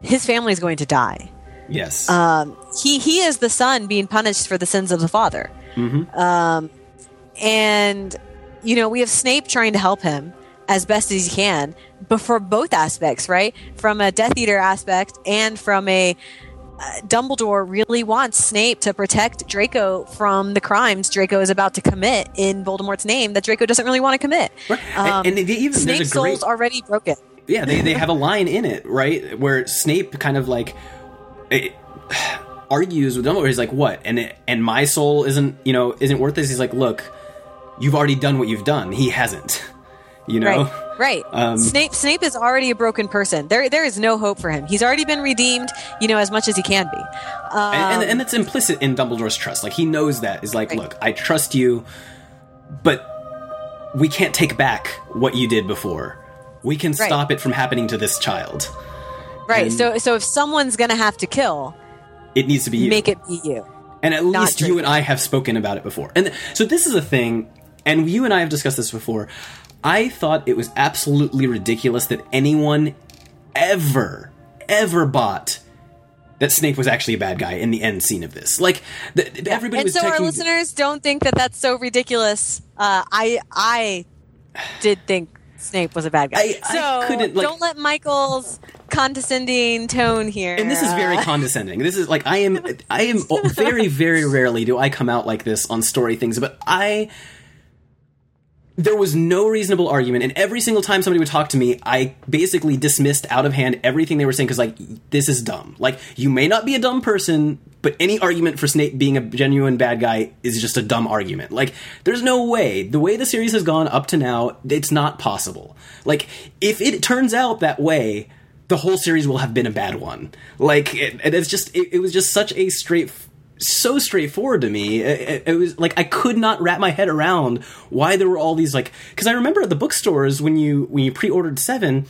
his family's going to die. Yes. Um, he he is the son being punished for the sins of the father. Um, and you know we have Snape trying to help him as best as he can, but for both aspects, right? From a Death Eater aspect and from a uh, Dumbledore really wants Snape to protect Draco from the crimes Draco is about to commit in Voldemort's name that Draco doesn't really want to commit. Right. Um, and, even Snape's great soul's already broken. yeah they, they have a line in it right where snape kind of like it, argues with dumbledore he's like what and it, and my soul isn't you know isn't worth this he's like look you've already done what you've done he hasn't you know Right, right. Um, Snape, Snape is already a broken person. There, there is no hope for him. He's already been redeemed, you know, as much as he can be. Um, and, and, and it's implicit in dumbledore's trust like he knows that is like Right. look i trust you but we can't take back what you did before we can Right. stop it from happening to this child right. and- So, so if someone's going to have to kill, it needs to be you make it be you. And at Not least you and I have spoken about it before. And th- so this is a thing, and you and I have discussed this before. I thought it was absolutely ridiculous that anyone ever, ever bought that Snape was actually a bad guy in the end scene of this. Like, th- th- everybody and was so our listeners don't think that that's so ridiculous. Uh, I, I did think Snape was a bad guy. I- I so couldn't, like- don't let Michael's condescending tone here. and this is very uh, condescending. This is like I am I am very very rarely do I come out like this on story things, but I there was no reasonable argument and every single time somebody would talk to me i basically dismissed out of hand everything they were saying because like this is dumb. Like you may not be a dumb person but any argument for snape being a genuine bad guy is just a dumb argument. Like there's no way. The way the series has gone up to now it's not possible. Like if it turns out that way the whole series will have been a bad one. Like it, it's just it, it was just such a straight so straightforward to me. It, it- it was like I could not wrap my head around why there were all these like because I remember at the bookstores when you when you pre-ordered Seven,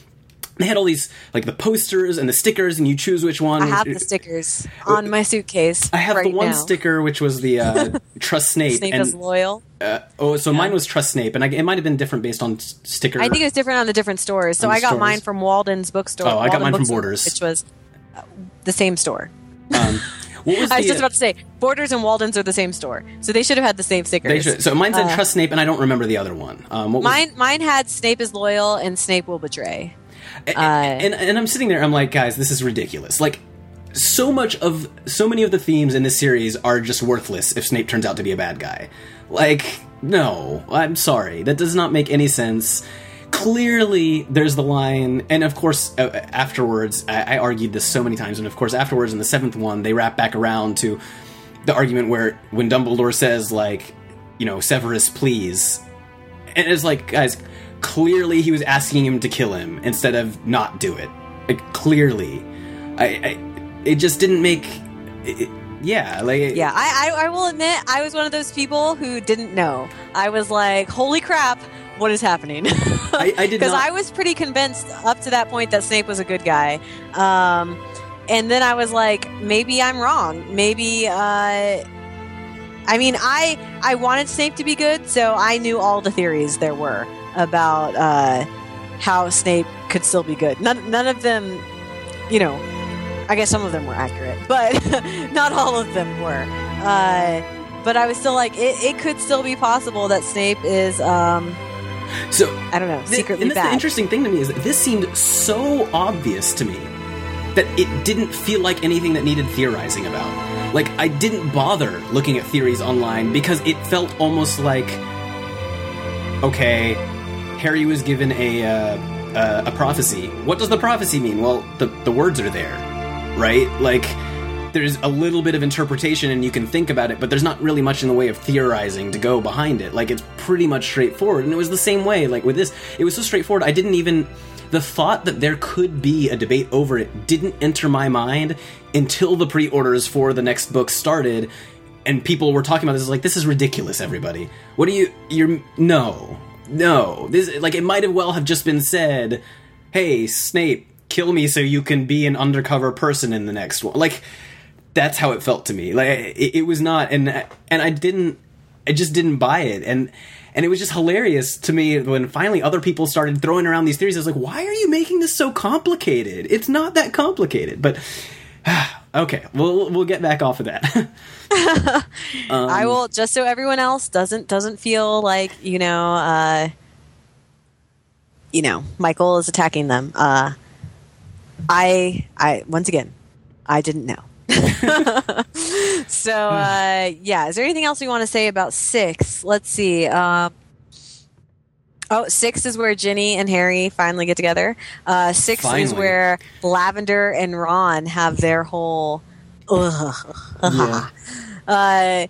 they had all these like the posters and the stickers, and you choose which one. I have the stickers on my suitcase. I have right the one now. sticker which was the uh, trust Snape. Snape and, is loyal. uh, oh, so mine was trust Snape, and I, it might have been different based on sticker. I think it was different on the different stores. So I got stores. mine from Walden's bookstore. Oh, I got mine from Borders. which was uh, the same store. um, what was I was the, just about to say, Borders and Walden's are the same store, so they should have had the same stickers. They should, so mine said Uh, trust Snape, and I don't remember the other one. Um, what was, Mine, mine had Snape is loyal and Snape will betray. A- Uh, and and I'm sitting there. I'm like, guys, this is ridiculous. Like, so much of so many of the themes in this series are just worthless if Snape turns out to be a bad guy. Like, no, I'm sorry, that does not make any sense. Clearly, there's the line, and of course, uh, afterwards, I, I argued this so many times, and of course, afterwards in the seventh one, they wrap back around to the argument where when Dumbledore says like, you know, Severus, please, and it's like, guys, clearly he was asking him to kill him instead of not do it. Like, clearly, I, I it just didn't make. It, yeah, like Yeah, I, I, I will admit, I was one of those people who didn't know. I was like, holy crap, what is happening? I, I Because not. I was pretty convinced up to that point that Snape was a good guy. Um, and then I was like, maybe I'm wrong. Maybe, uh, I mean, I I wanted Snape to be good, so I knew all the theories there were about uh, how Snape could still be good. None, none of them, you know, I guess some of them were accurate, but not all of them were. Uh, but I was still like, it, it could still be possible that Snape is, um, so I don't know, secretly and that's the interesting thing to me is that this seemed so obvious to me that it didn't feel like anything that needed theorizing about. Like I didn't bother looking at theories online because it felt almost like okay, Harry was given a uh, uh, a prophecy. What does the prophecy mean? Well, the the words are there, right? Like there's a little bit of interpretation and you can think about it, but there's not really much in the way of theorizing to go behind it. Like it's pretty much straightforward. And it was the same way. Like with this, it was so straightforward. I didn't even the thought that there could be a debate over it didn't enter my mind until the pre-orders for the next book started and people were talking about this like this is ridiculous everybody. What do you you're no. No. This like it might have well have just been said, "Hey, Snape, kill me so you can be an undercover person in the next one." Like that's how it felt to me. Like it, it was not, and and I didn't, I just didn't buy it, and and it was just hilarious to me when finally other people started throwing around these theories. I was like, why are you making this so complicated? It's not that complicated, but. Okay, we'll we'll get back off of that. Um, I will just so everyone else doesn't doesn't feel like you know uh, you know Michael is attacking them. Uh, I I once again I didn't know. so uh, yeah, is there anything else we want to say about six? Let's see. Um, oh, six is where Ginny and Harry finally get together. Uh, six is where Lavender and Ron have their whole. Ugh, uh,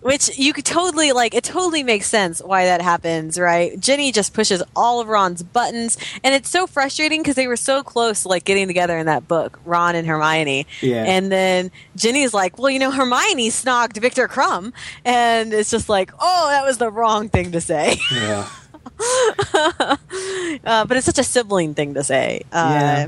which you could totally like. It totally makes sense why that happens, right? Ginny just pushes all of Ron's buttons, and it's so frustrating because they were so close, to, like getting together in that book, Ron and Hermione. Yeah. And then Ginny's like, "Well, you know, Hermione snogged Viktor Krum," and it's just like, "Oh, that was the wrong thing to say." yeah, uh, but it's such a sibling thing to say. Uh, Yeah.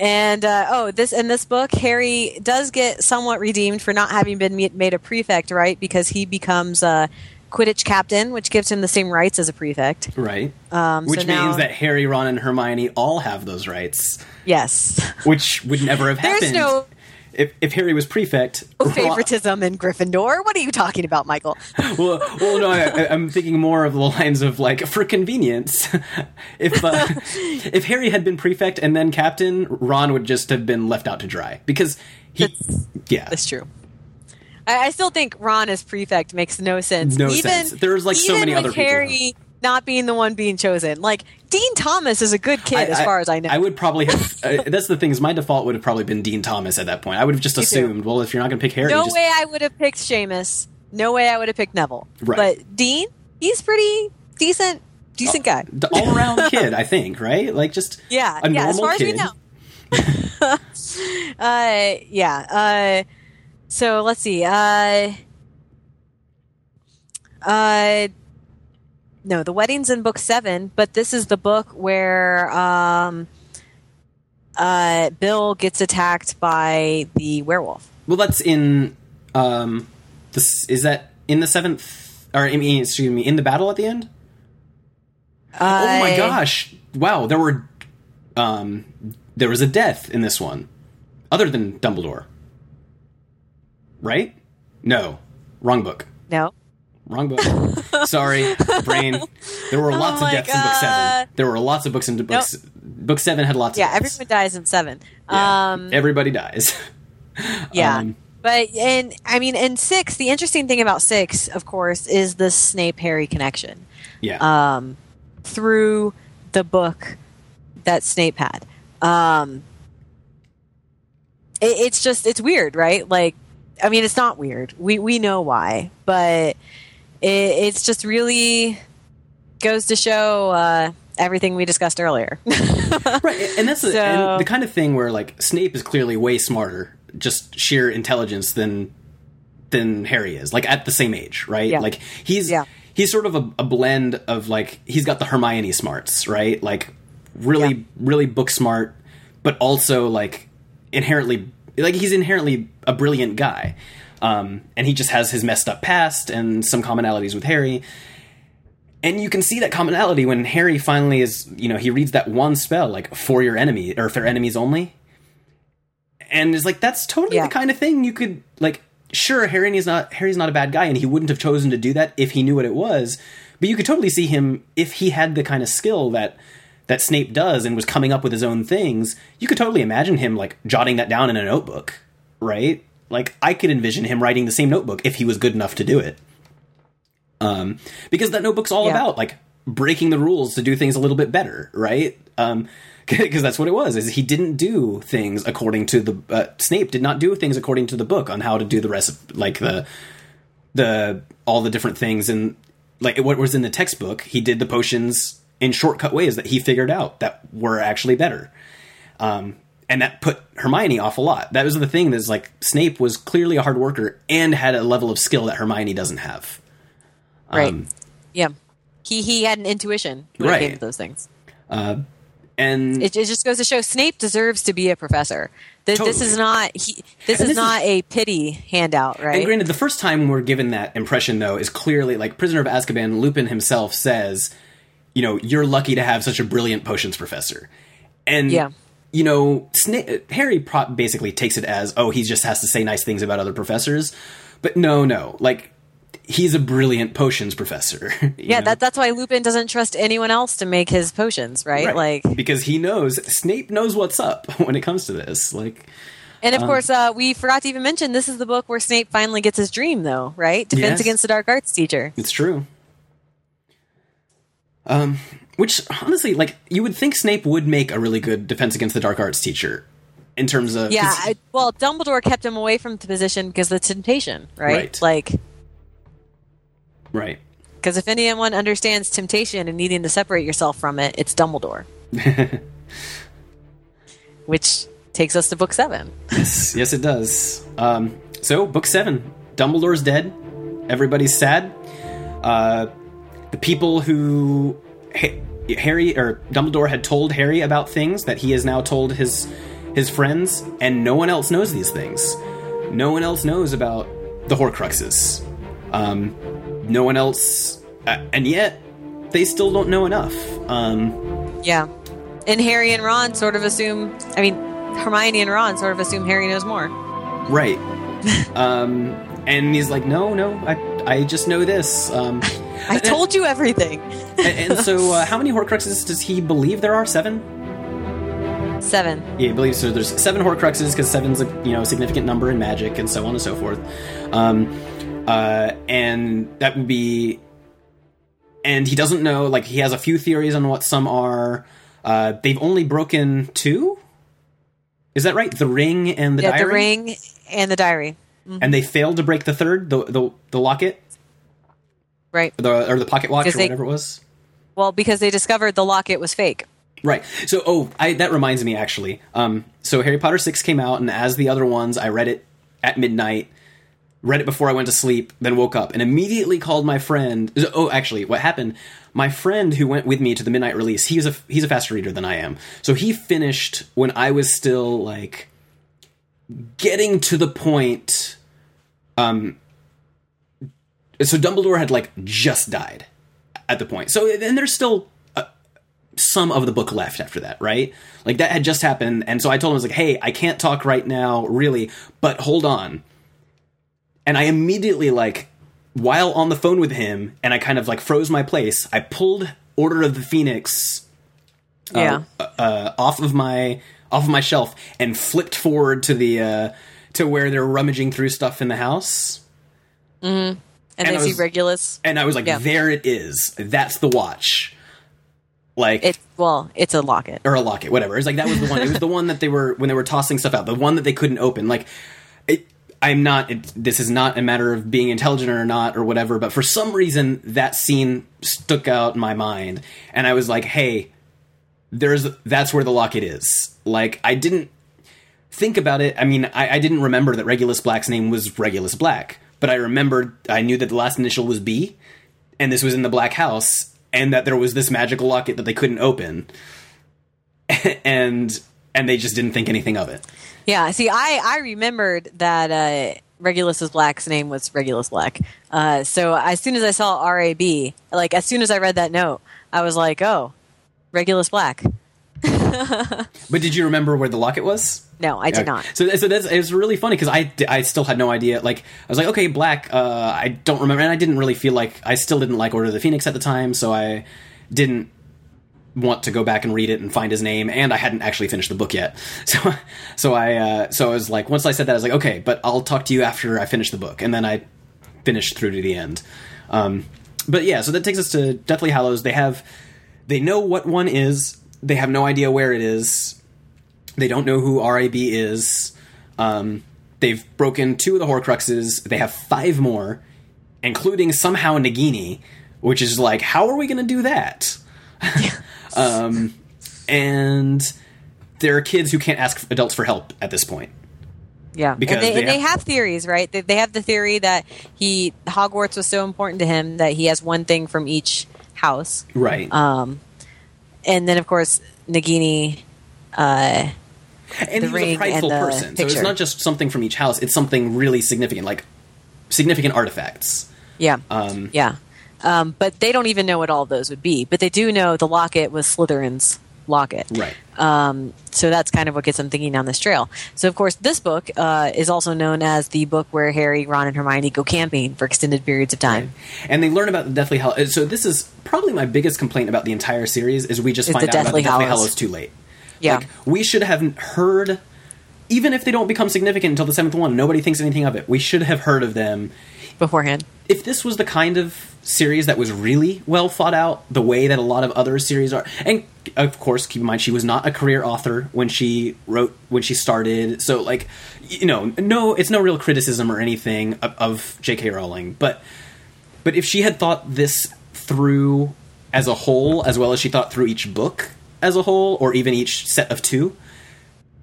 And uh, oh, this in this book, Harry does get somewhat redeemed for not having been made a prefect, right? Because he becomes a Quidditch captain, which gives him the same rights as a prefect. right. Um, Which so means that Harry, Ron, and Hermione all have those rights, Yes, which would never have There's happened no- if if Harry was prefect. Ron- favoritism in Gryffindor. What are you talking about, Michael? well, well, no, I, I'm thinking more of the lines of like for convenience. if uh, if Harry had been prefect and then captain, Ron would just have been left out to dry because he, That's- yeah, That's true. I, I still think Ron as prefect makes no sense. No even, sense. There's, like, so many other people. Not being the one being chosen. Like Dean Thomas is a good kid, as far as I know. I would probably have. uh, that's the thing is, my default would have probably been Dean Thomas at that point. I would have just too. assumed, well, if you're not going to pick Harry, no just, way I would have picked Seamus. No way I would have picked Neville. Right. But Dean, he's pretty decent, decent guy. the all around kid, I think, right? Like just Yeah, a yeah. normal As far kid. as we know. uh, yeah. Uh, So let's see. Uh, uh, no, the wedding's in book seven, but this is the book where um, uh, Bill gets attacked by the werewolf. Well, that's in. Um, this is that in the seventh, or I mean, excuse me, in the battle at the end. oh my gosh! Wow, there were, um, there was a death in this one, other than Dumbledore. Right? No, wrong book. No. Wrong book. Sorry, brain. There were lots of Oh deaths in book seven. There were lots of books in books. Book seven had lots. Yeah, of everyone dies in seven. Yeah, Um, everybody dies. yeah. um, but and I mean, in six, the interesting thing about six, of course, is the Snape Harry connection yeah. um, through the book that Snape had. Um, it, it's just it's weird, right? Like, I mean, it's not weird. We we know why, but it, it's just really goes to show uh, everything we discussed earlier. right, and that's the, and the kind of thing where like Snape is clearly way smarter, just sheer intelligence than than Harry is. Like at the same age, right? Yeah. Like he's Yeah. he's sort of a, a blend of like he's got the Hermione smarts, right? Like really Yeah. really book smart, but also like inherently like he's inherently a brilliant guy. Um, and he just has his messed up past and some commonalities with Harry. And you can see that commonality when Harry finally is, you know, he reads that one spell, like for your enemy or for enemies only. And is like, that's totally Yeah. the kind of thing you could like sure, Harry's not Harry's not a bad guy, and he wouldn't have chosen to do that if he knew what it was. But you could totally see him if he had the kind of skill that that Snape does and was coming up with his own things. You could totally imagine him like jotting that down in a notebook, right? Like I could envision him writing the same notebook if he was good enough to do it. Um, because that notebook's all Yeah. about like breaking the rules to do things a little bit better, right? Um, because that's what it was. Is he didn't do things according to the uh, Snape did not do things according to the book on how to do the rest, like the the all the different things and like what was in the textbook. He did the potions in shortcut ways that he figured out that were actually better. Um, and that put Hermione off a lot. That was the thing. That's like Snape was clearly a hard worker and had a level of skill that Hermione doesn't have. right. Um, yeah. He he had an intuition when it Right. came to those things. and It, it just goes to show Snape deserves to be a professor. This, this is not he, this is this not is- a pity handout, right? And granted, the first time we're given that impression, though, is clearly like Prisoner of Azkaban. Lupin himself says, "You know, you're lucky to have such a brilliant potions professor." And Yeah. You know, Sna- Harry pro- basically takes it as, "Oh, he just has to say nice things about other professors." But no, no, like he's a brilliant potions professor. yeah, know? that, that's why Lupin doesn't trust anyone else to make his potions, right? Right. Like, because he knows Snape knows what's up when it comes to this. Like, and Um, of course, uh, we forgot to even mention this is the book where Snape finally gets his dream, though, right? Defense Yes. against the Dark Arts teacher. It's true. Um, which honestly, like you would think Snape would make a really good Defense Against the Dark Arts teacher, in terms of yeah. I, well, Dumbledore kept him away from the position because the temptation, right? Right. Like, right. because if anyone understands temptation and needing to separate yourself from it, it's Dumbledore. Which takes us to book seven. Yes, yes, it does. Um, so book seven, Dumbledore's dead. Everybody's sad. Uh, the people who ha- Harry or Dumbledore had told Harry about things that he has now told his his friends, and no one else knows these things. No one else knows about the Horcruxes. Um, no one else, uh, and yet they still don't know enough. Um, Yeah. And Harry and Ron sort of assume, I mean, Hermione and Ron sort of assume Harry knows more. Right. um, and he's like, no, no, I, I just know this. Um, I told you everything. and, and so, uh, how many Horcruxes does he believe there are? Seven. Seven. Yeah, he believes so. There's seven Horcruxes because seven's a you know significant number in magic and so on and so forth. Um, uh, and that would be. And he doesn't know. Like he has a few theories on what some are. Uh, they've only broken two. Is that right? The ring and the yeah, diary. the ring and the diary. and they failed to break the third, the the, the locket, Right. the or the pocket watch or they- whatever it was. Well, because they discovered the locket was fake. Right. So, oh, I, that reminds me actually. Um, so Harry Potter six came out, and as the other ones, I read it at midnight. read it before I went to sleep, then woke up and immediately called my friend. Oh, actually, what happened? My friend who went with me to the midnight release, he's a he's a faster reader than I am. So he finished when I was still like getting to the point um so Dumbledore had like just died at the point. So and there's still uh, some of the book left after that, right? Like that had just happened, and so I told him I was like, "Hey, I can't talk right now, really, but hold on." And I immediately like while on the phone with him, and I kind of like froze my place. I pulled Order of the Phoenix, uh, Yeah. uh, off of my off of my shelf and flipped forward to the uh, to where they're rummaging through stuff in the house. And, and they I see was- Regulus. And I was like, Yeah. there it is. That's the watch. Like It well, it's a locket. or a locket, whatever. It's like that was the one. It was the one that they were when they were tossing stuff out. The one that they couldn't open. Like, it, I'm not. It, this is not a matter of being intelligent or not or whatever. But for some reason, that scene stuck out in my mind, and I was like, hey, there's that's where the locket is. Like, I didn't think about it. I mean, I, I didn't remember that Regulus Black's name was Regulus Black, but I remembered. I knew that the last initial was B, and this was in the Black House, and that there was this magical locket that they couldn't open, and and they just didn't think anything of it. Yeah. See, I I remembered that uh, Regulus Black's name was Regulus Black. Uh, so as soon as I saw R A B, like as soon as I read that note, I was like, oh, Regulus Black. But did you remember where the locket was? No, I did Okay. not. So, so that's it was really funny because I, I still had no idea. Like I was like, okay, Black. Uh, I don't remember, and I didn't really feel like I still didn't like Order of the Phoenix at the time, so I didn't want to go back and read it and find his name. And I hadn't actually finished the book yet, so so I uh, so I was like, once I said that, I was like, okay, but I'll talk to you after I finish the book, and then I finished through to the end. Um, but yeah, so that takes us to Deathly Hallows. They have they know what one is. They have no idea where it is. They don't know who RIB is. Um, they've broken two of the Horcruxes. They have five more, including somehow Nagini, which is like, how are we going to do that? um, and there are kids who can't ask adults for help at this point. Yeah, Because and they, they and they have- have theories, right? They, they have the theory that he Hogwarts was so important to him that he has one thing from each house, Right. um, and then of course Nagini. Uh, and the he was a prideful person. So it's not just something from each house, it's something really significant, like significant artifacts. yeah, Um, yeah, um, but they don't even know what all those would be. But they do know the locket was Slytherin's locket, Right. Um, so that's kind of what gets them thinking down this trail. So, of course, this book uh, is also known as the book where Harry, Ron, and Hermione go camping for extended periods of time. and they learn about the Deathly Hallows. So this is probably my biggest complaint about the entire series is we just Is find out Deathly about the Deathly Hallows. Hallows too late. Yeah. Like, we should have heard, even if they don't become significant until the seventh one, nobody thinks anything of it. We should have heard of them. beforehand. If this was the kind of series that was really well thought out, the way that a lot of other series are, and of course, keep in mind she was not a career author when she wrote when she started. So, like, you know, no, it's no real criticism or anything of, of J.K. Rowling, but but if she had thought this through as a whole, as well as she thought through each book as a whole, or even each set of two,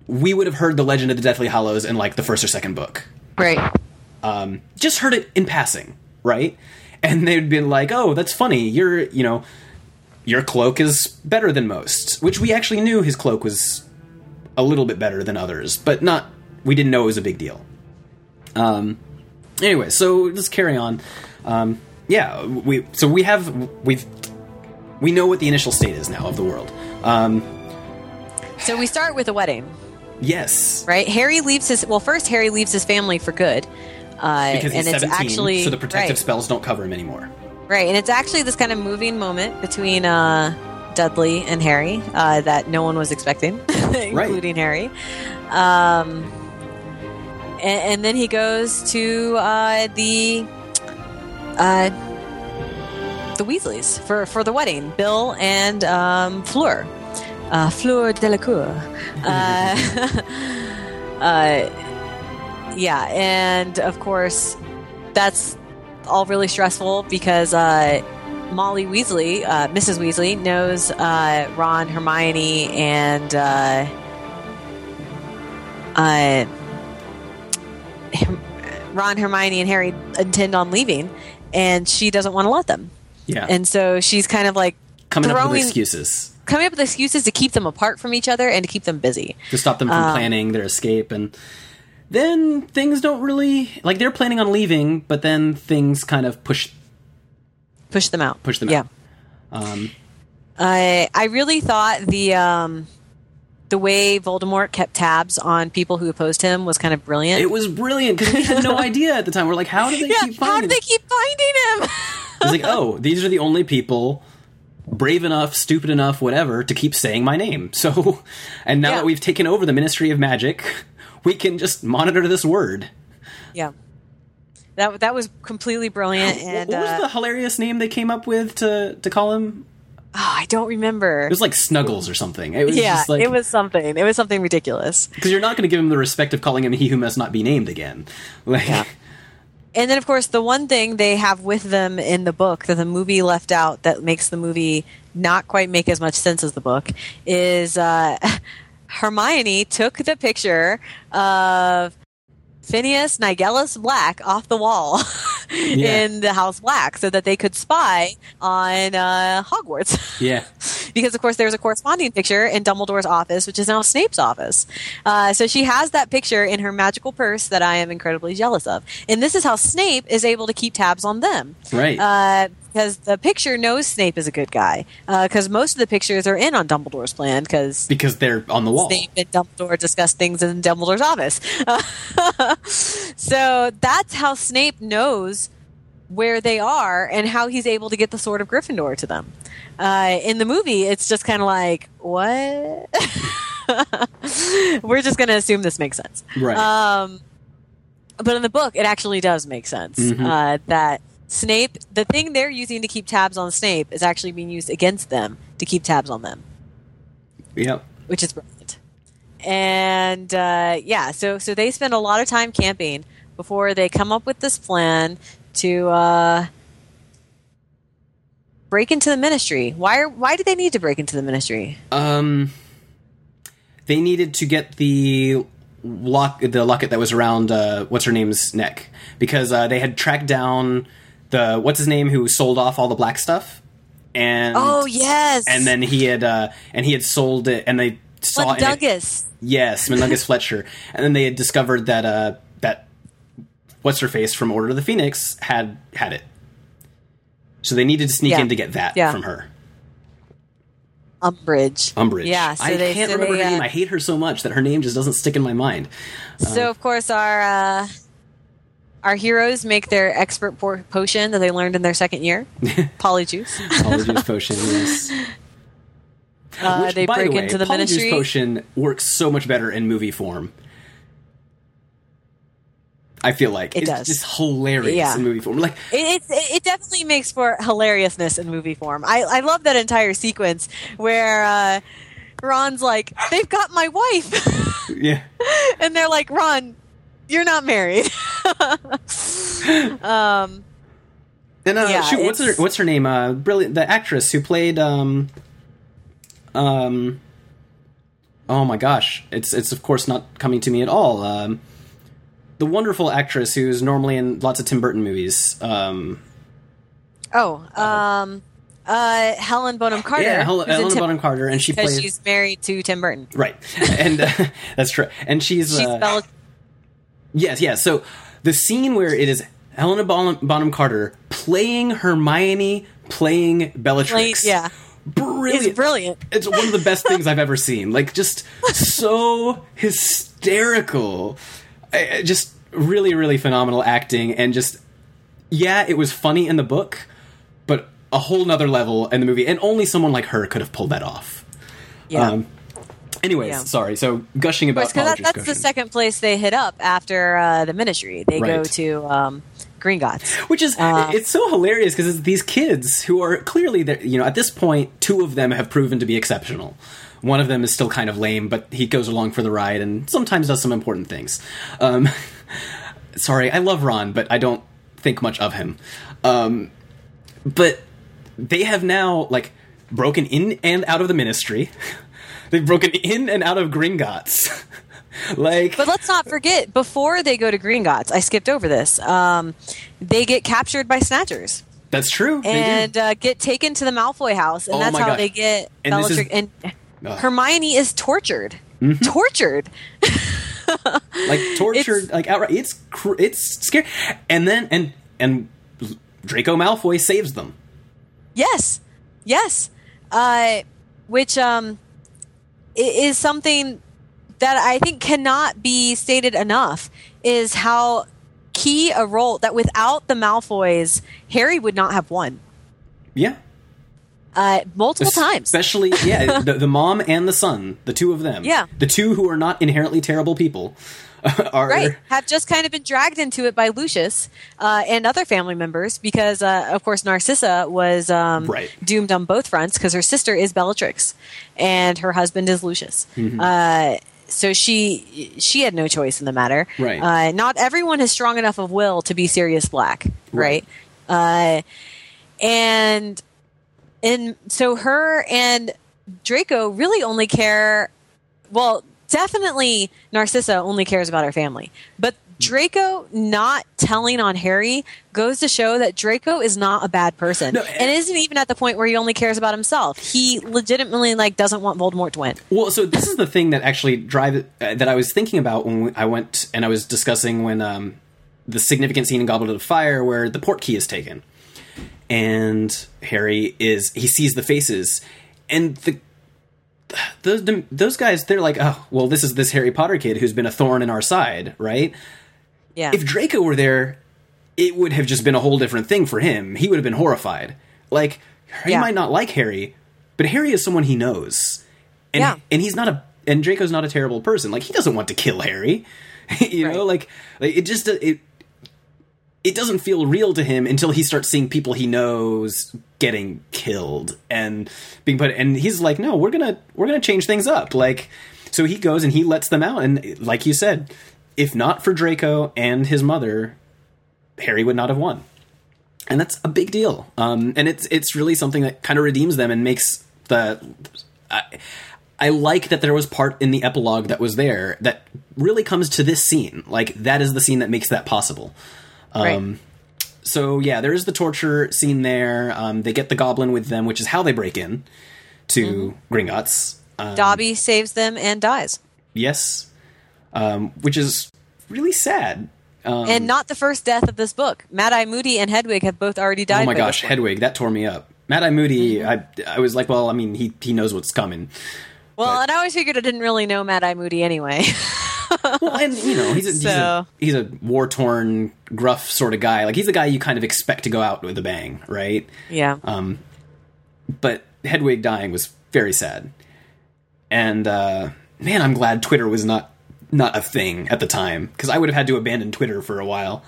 we would have heard the Legend of the Deathly Hallows in like the first or second book. Right. Um, just heard it in passing, right? And they'd been like, "Oh, that's funny. Your, you know, your cloak is better than most." Which we actually knew his cloak was a little bit better than others, but not. We didn't know it was a big deal. Um. Anyway, so let's carry on. Um. Yeah, we. So we have we've we know what the initial state is now of the world. Um. So we start with a wedding, Yes. right? Harry leaves his. Well, first Harry leaves his family for good. Uh, Because he's and it's 17, actually so the protective right, spells don't cover him anymore. right, and it's actually this kind of moving moment between uh, Dudley and Harry uh, that no one was expecting, including Harry. Um, and, and then he goes to uh, the uh, the Weasleys for for the wedding. Bill and um, Fleur, uh, Fleur Delacour. Yeah, and of course, that's all really stressful because uh, Molly Weasley, uh, Mrs. Weasley, knows uh, Ron, Hermione, and uh, uh, Ron, Hermione, and Harry intend on leaving, and she doesn't want to let them. Yeah. And so she's kind of like coming up with excuses coming up with excuses to keep them apart from each other and to keep them busy. to stop them from Um, planning their escape and then things don't really like they're planning on leaving but then things kind of push Push them out. Push them yeah. out. um I I really thought the um the way Voldemort kept tabs on people who opposed him was kind of brilliant. it was brilliant because we had no idea at the time we're like how do they yeah, keep finding? Him? How did they keep finding him? it's like oh these are the only people brave enough stupid enough whatever to keep saying my name so and now Yeah. that we've taken over the ministry of magic we can just monitor this word yeah. That that was completely brilliant and what was uh, the hilarious name they came up with to to call him oh, I don't remember. it was like snuggles or something it was yeah, just like it was something. It was something ridiculous. because you're not going to give him the respect of calling him he who must not be named again. Like, And then, of course, the one thing they have with them in the book that the movie left out that makes the movie not quite make as much sense as the book is uh, Hermione took the picture of Phineas Nigellus Black off the wall in the House Black so that they could spy on uh, Hogwarts. yeah, because of course there's a corresponding picture in Dumbledore's office, which is now Snape's office. Uh, so she has that picture in her magical purse that I am incredibly jealous of, and this is how Snape is able to keep tabs on them. right. Uh, because the picture knows Snape is a good guy. Because most of the pictures are in on Dumbledore's plan. Because because they're on the wall. Snape and Dumbledore discuss things in Dumbledore's office. so that's how Snape knows where they are and how he's able to get the sword of Gryffindor to them. Uh, in the movie, it's just kind of like, what? We're just going to assume this makes sense. Right. Um, but in the book, it actually does make sense Mhm. uh, that Snape, the thing they're using to keep tabs on Snape, is actually being used against them to keep tabs on them yep. which is brilliant. And uh, yeah, so so they spend a lot of time camping before they come up with this plan to uh, break into the ministry. Why are why do they need to break into the ministry? Um, they needed to get the lock, the locket that was around uh, what's her name's neck because uh, they had tracked down the what's his name who sold off all the black stuff, and Oh yes, and then he had uh, and he had sold it, and they saw in it- Mundungus. Yes, Mundungus Fletcher, and then they had discovered that uh, that what's her face from Order of the Phoenix had had it. So they needed to sneak Yeah. in to get that Yeah. from her. Umbridge. Umbridge. Yeah, so I they, can't so remember they, her name. uh, I hate her so much that her name just doesn't stick in my mind. So of course our uh, our heroes make their expert por- potion that they learned in their second year, Polyjuice. Polyjuice potion. Yes. Uh, Which, they by break the way, into the Polyjuice ministry. potion works so much better in movie form. I feel like It it's does. just hilarious Yeah. in movie form. Like It, it, it definitely makes for hilariousness in movie form. I, I love that entire sequence where uh, Ron's like, they've got my wife. yeah. and they're like, Ron, you're not married. um, And uh, Yeah, shoot, what's her what's her name? Uh, brilliant, the actress who played um, um, oh my gosh, it's it's of course not coming to me at all. Um, the wonderful actress who's normally in lots of Tim Burton movies. Um, oh, um, uh, Helen Bonham Carter. yeah, Hel- Helena Tim- Bonham Carter, and she plays she's married to Tim Burton. right, and uh, that's true. And she's, She's uh, Bella. Yes, yes. So the scene where it is Helena Bonham, Bonham Carter playing Hermione, playing Bellatrix. Like, yeah, brilliant. it's brilliant. It's one of the best things I've ever seen. Like, just so hysterical. I- Just really, really phenomenal acting, and just yeah, it was funny in the book, but a whole nother level in the movie, and only someone like her could have pulled that off. Yeah. Um, anyways, Yeah. sorry. So gushing about because that, Polyjuice that's the second place they hit up after uh, the ministry. They go to um, Gringotts. Which is Uh, it's so hilarious because it's these kids who are clearly there. You know, at this point, two of them have proven to be exceptional. One of them is still kind of lame, but he goes along for the ride and sometimes does some important things. Um, sorry, I love Ron, but I don't think much of him. Um, but they have now like broken in and out of the ministry. They've broken in and out of Gringotts. like, But let's not forget, before they go to Gringotts, I skipped over this. Um, they get captured by Snatchers that's true. and uh, get taken to the Malfoy house, and Oh that's how gosh. they get And this is- and. Mm-hmm. Hermione is tortured, tortured. like tortured, like outright. It's cr- it's scary. And then and and Draco Malfoy saves them. Yes, yes. Uh, which um, is something that I think cannot be stated enough. Is how key a role that without the Malfoys, Harry would not have won. Yeah. Uh, multiple times. Especially, yeah, the, the mom and the son, the two of them. Yeah. The two who are not inherently terrible people are. right have just kind of been dragged into it by lucius uh, and other family members because uh, of course narcissa was um, Right. doomed on both fronts because her sister is bellatrix and her husband is lucius Mm-hmm. uh, so she she had no choice in the matter Right. uh, not everyone is strong enough of will to be Sirius Black right, Uh, and and so her and draco really only care well, definitely Narcissa only cares about her family. But Draco not telling on Harry goes to show that Draco is not a bad person. No, and isn't even at the point where he only cares about himself. He legitimately like doesn't want Voldemort to win. Well, so this is the thing that actually drive uh, that I was thinking about when I went and I was discussing when um, the significant scene in Goblet of Fire where the Portkey is taken, and Harry is he sees the faces, and the those those guys they're like, oh, well, this is this Harry Potter kid who's been a thorn in our side, right? Yeah. If Draco were there, it would have just been a whole different thing for him. He would have been horrified. Like he Yeah. might not like Harry, but Harry is someone he knows, and Yeah. and he's not a and Draco's not a terrible person. Like he doesn't want to kill Harry, you know. Like, like it just it it doesn't feel real to him until he starts seeing people he knows getting killed and being put and he's like no we're gonna we're gonna change things up. Like so he goes and he lets them out and like you said if not for draco and his mother harry would not have won. And that's a big deal. Um, and it's it's really something that kind of redeems them and makes the I, I like that there was part in the epilogue that was there that really comes to this scene. Like that is the scene that makes that possible right. so yeah, there is the torture scene there. Um, they get the goblin with them, which is how they break in to Gringotts. Um, Dobby saves them and dies. yes, um, which is really sad. Um, and not the first death of this book. Mad Eye Moody and Hedwig have both already died. oh my gosh. Hedwig, that tore me up. Mad Eye Moody, I I was like, well, I mean, he he knows what's coming. Well, but- and I always figured I didn't really know Mad Eye Moody anyway. Well, and you know, he's a, he's a he's a war torn, gruff sort of guy. Like he's the guy you kind of expect to go out with a bang, right? yeah. Um, but Hedwig dying was very sad. And uh, man, I'm glad Twitter was not not a thing at the time because I would have had to abandon Twitter for a while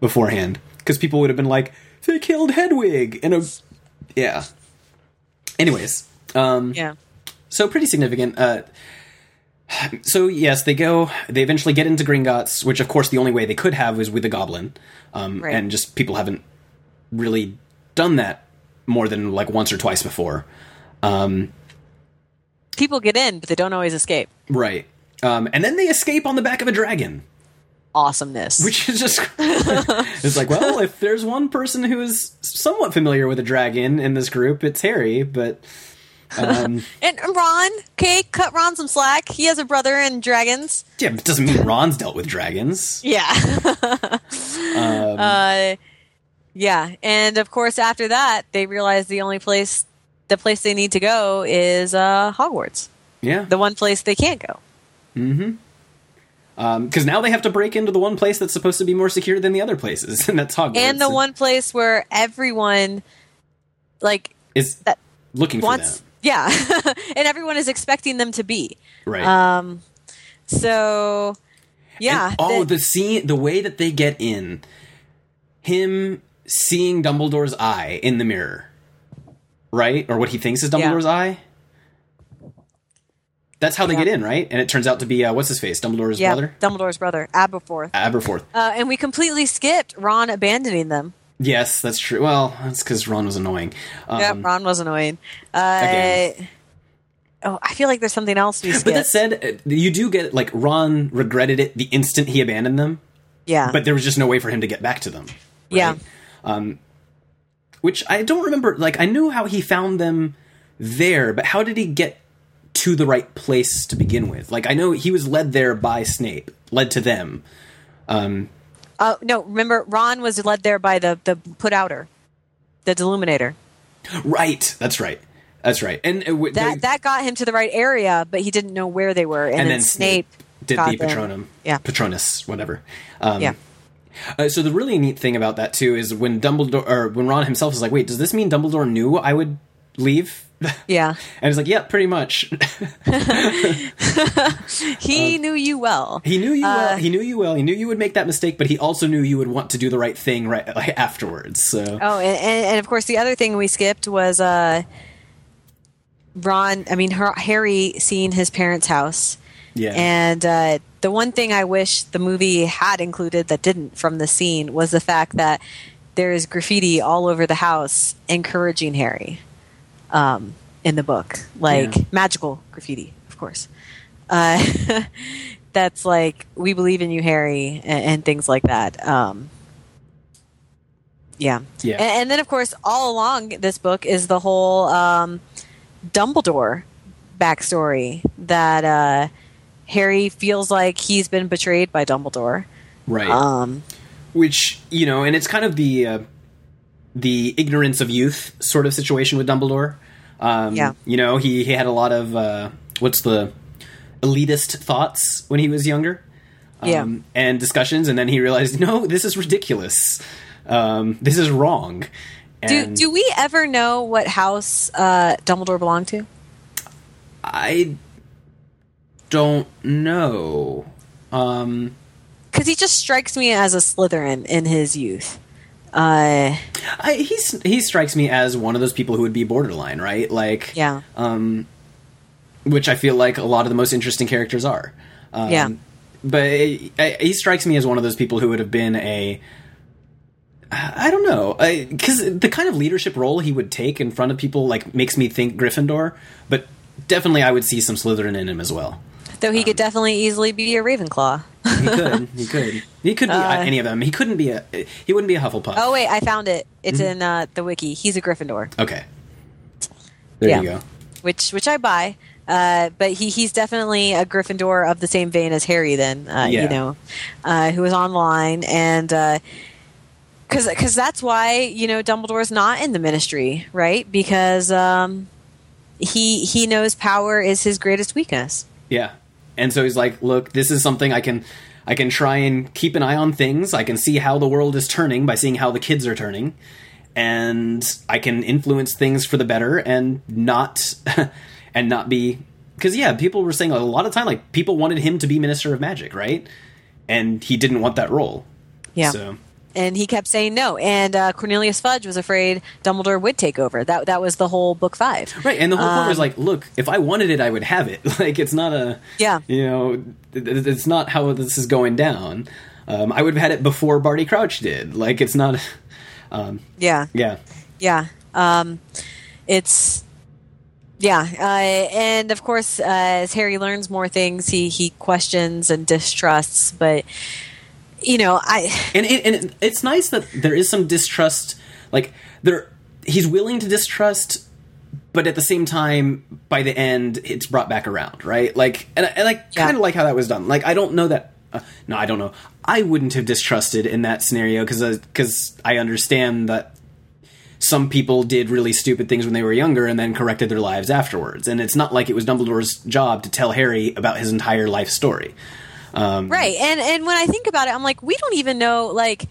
beforehand because people would have been like, "They killed Hedwig," and a yeah. Anyways, um, yeah. so pretty significant. Uh, so yes, they go. They eventually get into Gringotts, which of course the only way they could have was with a Goblin, um, Right. and just people haven't really done that more than like once or twice before. Um, People get in, but they don't always escape. right, um, and then they escape on the back of a dragon, Awesomeness. which is just it's like, well, if there's one person who is somewhat familiar with a dragon in this group, it's Harry, but. Um, and Ron, okay, cut Ron some slack. He has a brother in dragons. yeah, it doesn't mean Ron's dealt with dragons. Yeah. Um, uh, yeah, and of course after that they realize the only place, the place they need to go is uh, Hogwarts. yeah, The one place they can't go. Mm-hmm. Because now they have to break into the one place that's supposed to be more secure than the other places, and that's Hogwarts. And the one place where everyone, like, is that looking for wants, them, yeah, and everyone is expecting them to be. right? Um, so, yeah. And- oh, the- the scene, the way that they get in, him seeing Dumbledore's eye in the mirror, right, or what he thinks is Yeah. Dumbledore's eye. That's how they Yeah. get in, right? And it turns out to be uh, what's his face, Dumbledore's yeah, brother, Dumbledore's brother, Aberforth. Aberforth. Uh, and we completely skipped Ron abandoning them. Yes, that's true. Well, that's because Ron was annoying. Um, yeah, Ron was annoying. Uh, again. oh, I feel like there's something else we skipped. But that said, uh, you do get like Ron regretted it the instant he abandoned them, yeah, but there was just no way for him to get back to them. right? yeah, Which I don't remember. Like I knew how he found them there, but how did he get to the right place to begin with? Like I know he was led there by Snape, led to them. Um, Oh no! Remember, Ron was led there by the the put outer, the deluminator. right. That's right. That's right. And uh, w- That they- that got him to the right area, but he didn't know where they were. And, and then, then Snape did the. Patronum. Yeah. Patronus, whatever. Um, Yeah. Uh, so the really neat thing about that too is when Dumbledore or when Ron himself is like, "Wait, does this mean Dumbledore knew I would leave?" Yeah, and he's like, "Yeah, pretty much." he knew you well. he knew you Uh, well. He knew you well. He knew you would make that mistake, but he also knew you would want to do the right thing right like, afterwards. So Oh, and, and, and of course, the other thing we skipped was uh, Ron. I mean, her, Harry seeing his parents' house. yeah, And uh, the one thing I wish the movie had included that didn't from the scene was the fact that there is graffiti all over the house encouraging Harry um, in the book, like Yeah. magical graffiti, of course. Uh, that's like we believe in you, Harry, and, and things like that. Um, yeah, Yeah. And, and then of course, all along this book is the whole um, Dumbledore backstory that uh, Harry feels like he's been betrayed by Dumbledore. right. Um, Which you know, and it's kind of the uh, the ignorance of youth sort of situation with Dumbledore. Um, Yeah. you know, he he had a lot of uh, what's the elitist thoughts when he was younger. Yeah. um, and discussions, and then he realized, no, this is ridiculous. Um, this is wrong. do And do we ever know what house uh, Dumbledore belonged to? I don't know. Um, Because he just strikes me as a Slytherin in his youth. Uh, I, he's he strikes me as one of those people who would be borderline, right? Like, yeah, um, which I feel like a lot of the most interesting characters are. Um, Yeah. But it, I, he strikes me as one of those people who would have been a. I don't know, because the kind of leadership role he would take in front of people like makes me think Gryffindor, but definitely I would see some Slytherin in him as well. though he could definitely easily be a Ravenclaw. He could, he could, he could be any of them. He couldn't be a, he wouldn't be a Hufflepuff. Uh, Oh wait, I found it. It's Mm-hmm. in uh, the wiki. He's a Gryffindor. okay, there Yeah. you go. which which I buy. Uh, but he he's definitely a Gryffindor of the same vein as Harry. Then uh, Yeah. you know, uh, who was online and because because that's why you know Dumbledore's not in the Ministry, right? Because um, he he knows power is his greatest weakness. Yeah. And so he's like, "Look, this is something I can I can try and keep an eye on things. I can see how the world is turning by seeing how the kids are turning, and I can influence things for the better and not and not be because yeah, people were saying a lot of time like people wanted him to be Minister of Magic, right? And he didn't want that role. Yeah. So And he kept saying no. And uh, Cornelius Fudge was afraid Dumbledore would take over. That that was the whole book five. Right, and the whole point was Um, like, look, if I wanted it, I would have it. Like, it's not a, Yeah. you know, it's not how this is going down. Um, I would have had it before Barty Crouch did. Like, it's not, Yeah. yeah, Yeah. Um, it's yeah, uh, and of course, uh, as Harry learns more things, he he questions and distrusts. But you know, I and it, and it's nice that there is some distrust. Like, there, he's willing to distrust, but at the same time, by the end, it's brought back around, right? Like, and, I- and I kind of like how that was done. Like, I don't know that. Uh, no, I don't know. I wouldn't have distrusted in that scenario because because I understand that some people did really stupid things when they were younger and then corrected their lives afterwards. And it's not like it was Dumbledore's job to tell Harry about his entire life story. Right, and and when I think about it, I'm like, we don't even know like.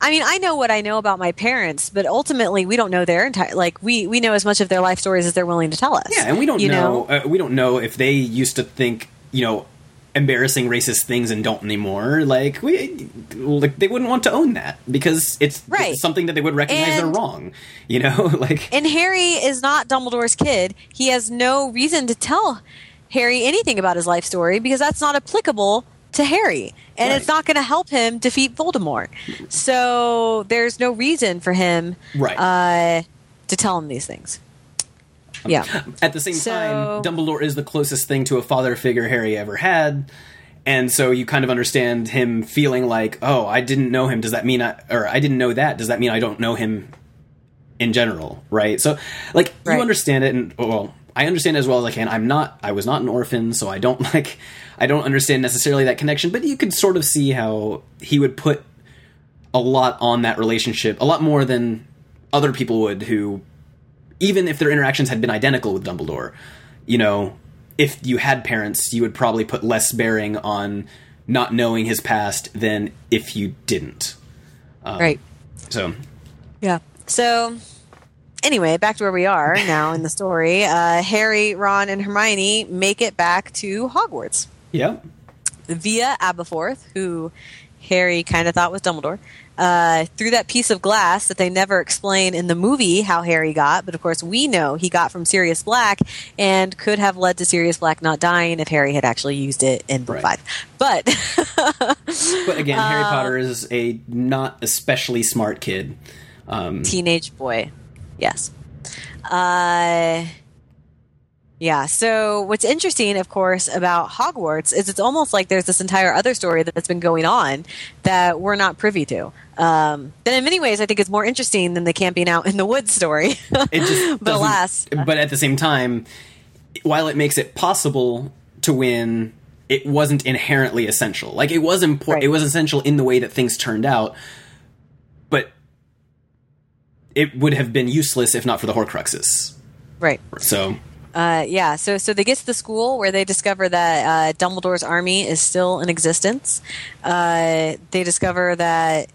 I mean, I know what I know about my parents, but ultimately, we don't know their entire. Like, we we know as much of their life stories as they're willing to tell us. Yeah, and we don't you know, Uh, we don't know if they used to think you know embarrassing racist things and don't anymore. Like we, like they wouldn't want to own that because it's, Right. it's something that they would recognize they're wrong. You know, like And Harry is not Dumbledore's kid. He has no reason to tell Harry anything about his life story because that's not applicable to Harry. And it's not going to help him defeat Voldemort. So there's no reason for him Right. uh, to tell him these things. Yeah. At the same So- time, Dumbledore is the closest thing to a father figure Harry ever had. And so you kind of understand him feeling like, oh, I didn't know him. Does that mean I, or I didn't know that? Does that mean I don't know him in general? Right. So, like, Right. you understand it. And, well, I understand as well as I can. I'm not, I was not an orphan, so I don't like, I don't understand necessarily that connection, but you could sort of see how he would put a lot on that relationship, a lot more than other people would who even if their interactions had been identical with Dumbledore, you know, if you had parents, you would probably put less bearing on not knowing his past than if you didn't. right. So, Yeah. So, anyway, back to where we are now in the story. Uh, Harry, Ron, and Hermione make it back to Hogwarts yeah. via Aberforth, who Harry kind of thought was Dumbledore. Uh, through that piece of glass that they never explain in the movie how Harry got, but of course we know he got from Sirius Black and could have led to Sirius Black not dying if Harry had actually used it in book Right. five. But But again, Harry Potter is a not especially smart kid. Um, teenage boy. Yes. Uh yeah, so what's interesting, of course, about Hogwarts is it's almost like there's this entire other story that's been going on that we're not privy to. Um, that in many ways I think is more interesting than the camping out in the woods story. it just but alas, but at the same time, while it makes it possible to win, it wasn't inherently essential. Like it was important. Right. It was essential in the way that things turned out, but it would have been useless if not for the Horcruxes. right. So Uh, yeah, so so they get to the school where they discover that uh, Dumbledore's army is still in existence. Uh, they discover that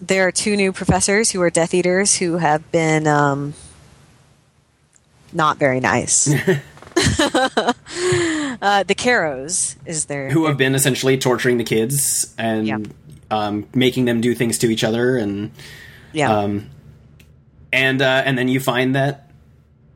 there are two new professors who are Death Eaters who have been um, not very nice. uh, the Carrows is there who have been essentially torturing the kids and Yeah. um, making them do things to each other and yeah um, and uh, and then you find that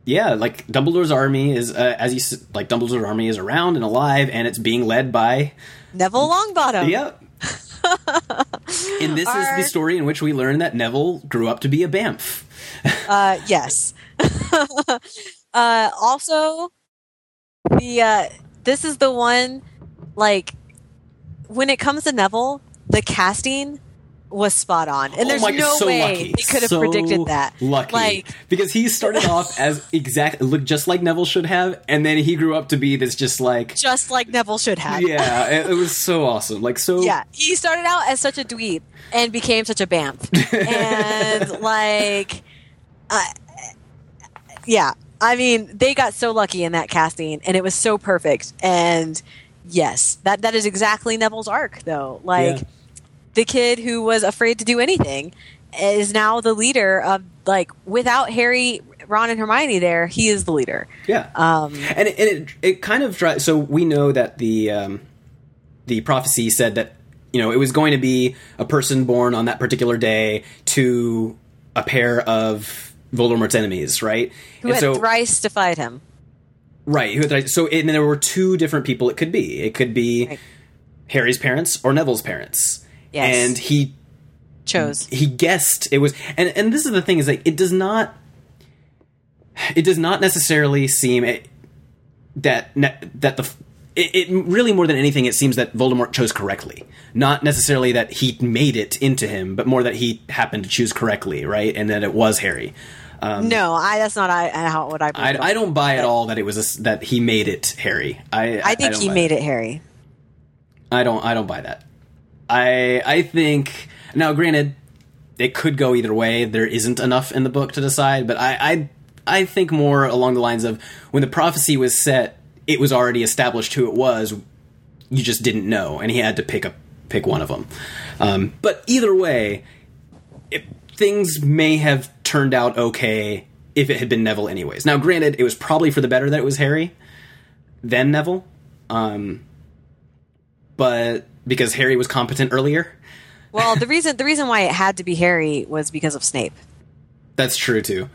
yeah, like Dumbledore's army is uh, as you like Dumbledore's army is around and alive, and it's being led by Neville Longbottom. yeah. and this is the story in which we learn that Neville grew up to be a Bamf. Uh, yes. uh, also, the uh, this is the one. Like when it comes to Neville, the casting was spot on, and there's oh my, no so way lucky. they could have So predicted that. Lucky, Like, because he started off as exact, looked just like Neville should have, and then he grew up to be this just like just like Neville should have. yeah, it, it was so awesome, like so Yeah, he started out as such a dweeb and became such a bamf, and like, uh, yeah. I mean, they got so lucky in that casting, and it was so perfect. And yes, that that is exactly Neville's arc, though. Like Yeah. The kid who was afraid to do anything is now the leader of like without Harry, Ron, and Hermione there, he is the leader. Yeah, Um, and it, and it it kind of dri- so we know that the um, the prophecy said that you know it was going to be a person born on that particular day to a pair of Voldemort's enemies, right? who And had so thrice defied him. right, who had thrice- so and there were two different people. It could be it could be Right. Harry's parents or Neville's parents, Yes. and he Chose. he guessed it was and and this is the thing is like it does not it does not necessarily seem it, that that the it, it really more than anything it seems that Voldemort chose correctly not necessarily that he made it into him but more that he happened to choose correctly right and that it was Harry um, no, I. That's not I, how what I. I. I don't buy at all that it was a that he made it Harry I I think don't he made that. it Harry. I don't I don't buy that. I I think now granted it could go either way. There isn't enough in the book to decide, but I I I think more along the lines of when the prophecy was set, it was already established who it was. You just didn't know, and he had to pick a pick one of them. Um, but either way, it, things may have turned out okay if it had been Neville anyways. Now granted, it was probably for the better that it was Harry than Neville. Um, but because Harry was competent earlier. Well, the reason the reason why it had to be Harry was because of Snape. That's true too.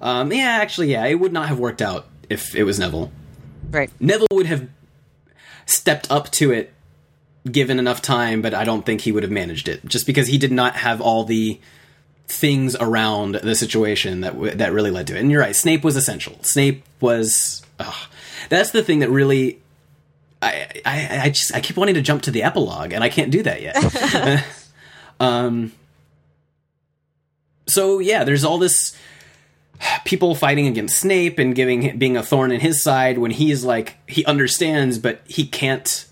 Um, yeah, actually, yeah, it would not have worked out if it was Neville. Right. Neville would have stepped up to it given enough time, but I don't think he would have managed it just because he did not have all the things around the situation that w- that really led to it. And you're right, Snape was essential. Snape was. ugh. that's the thing that really. I, I I just I keep wanting to jump to the epilogue and I can't do that yet. um. So yeah, there's all this people fighting against Snape and giving being a thorn in his side when he's like he understands but he can't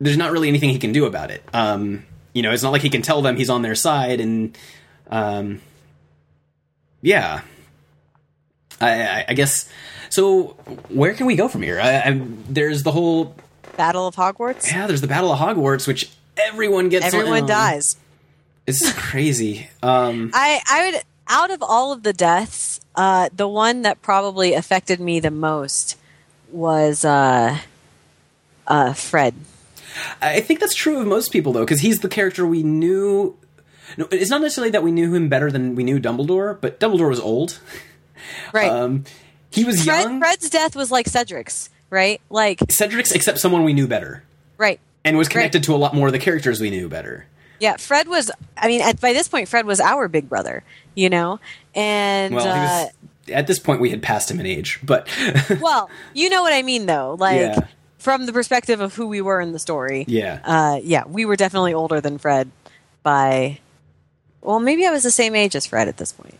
there's not really anything he can do about it. Um, you know, it's not like he can tell them he's on their side and um, yeah. I, I, I guess so where can we go from here? I, I, there's the whole Battle of Hogwarts. yeah, there's the Battle of Hogwarts which everyone gets Everyone on. dies. It's crazy. Um I, I would out of all of the deaths, uh, the one that probably affected me the most was uh, uh, Fred. I think that's true of most people, though, because he's the character we knew. No, it's not necessarily that we knew him better than we knew Dumbledore, but Dumbledore was old. Right. Um, he was Fred, young. Fred's death was like Cedric's, right? Like, Cedric's, except someone we knew better, right. and was connected to a lot more of the characters we knew better. Yeah, Fred was. I mean, at, by this point, Fred was our big brother, you know, and Well, he uh, was, at this point, we had passed him in age, but well, you know what I mean, though. Like Yeah. from the perspective of who we were in the story. yeah, Uh, yeah, we were definitely older than Fred by. Well, maybe I was the same age as Fred at this point.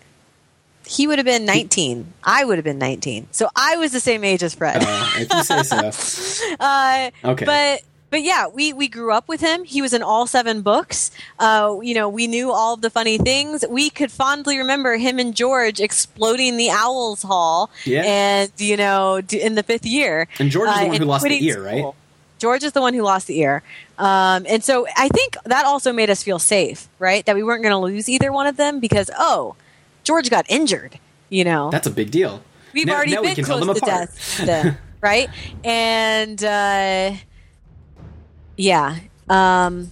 He would have been 19. I would have been 19. So I was the same age as Fred. uh, if you say so. Uh, Okay. But but yeah, we we grew up with him. He was in all seven books. Uh, you know, we knew all of the funny things. We could fondly remember him and George exploding the Owls Hall. Yeah. And you know, d- in the fifth year. And George is the uh, one who lost the ear, right? school. George is the one who lost the ear. Um, and so I think that also made us feel safe, right? That we weren't going to lose either one of them because, oh, George got injured, you know? That's a big deal. We've now, already now been tell close to death, to them, right? And uh, yeah, um,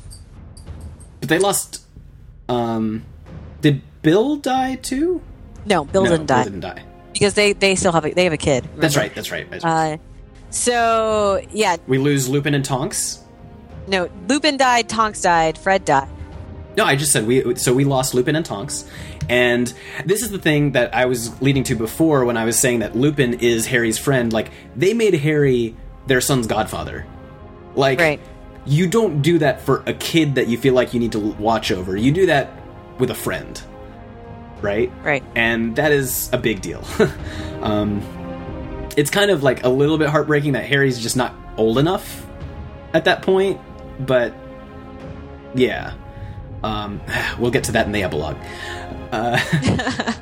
But they lost. Um, did Bill die too? no, Bill no, didn't die didn't die. because they they still have a, they have a kid. That's right. That's right. That's Uh, so yeah, we lose Lupin and Tonks. no, Lupin died, Tonks died, Fred died. No, I just said we. So we lost Lupin and Tonks, and this is the thing that I was leading to before when I was saying that Lupin is Harry's friend. Like they made Harry their son's godfather. Like Right. you don't do that for a kid that you feel like you need to watch over. You do that with a friend, right? Right. And that is a big deal. um, it's kind of like a little bit heartbreaking that Harry's just not old enough at that point, but yeah. Um, we'll get to that in the epilogue. Uh,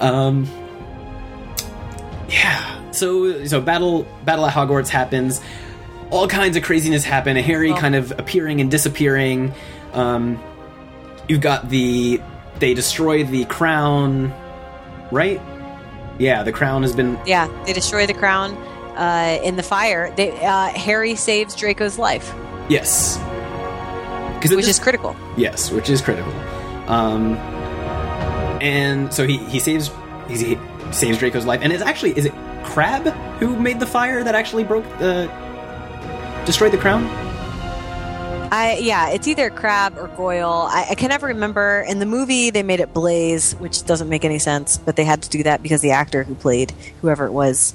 um, yeah. So so battle battle at Hogwarts happens. All kinds of craziness happen. Harry kind of appearing and disappearing. Um, you've got the they destroy the crown, right? Yeah, the crown has been Yeah, they destroy the crown uh, in the fire. They, uh, Harry saves Draco's life, yes. Because which is critical. Yes, which is critical. Um, and so he, he saves he saves Draco's life, and it's actually is it Crabbe who made the fire that actually broke the destroyed the crown? I yeah, it's either Crabbe or Goyle. I, I can never remember. In the movie, they made it Blaise, which doesn't make any sense, but they had to do that because the actor who played whoever it was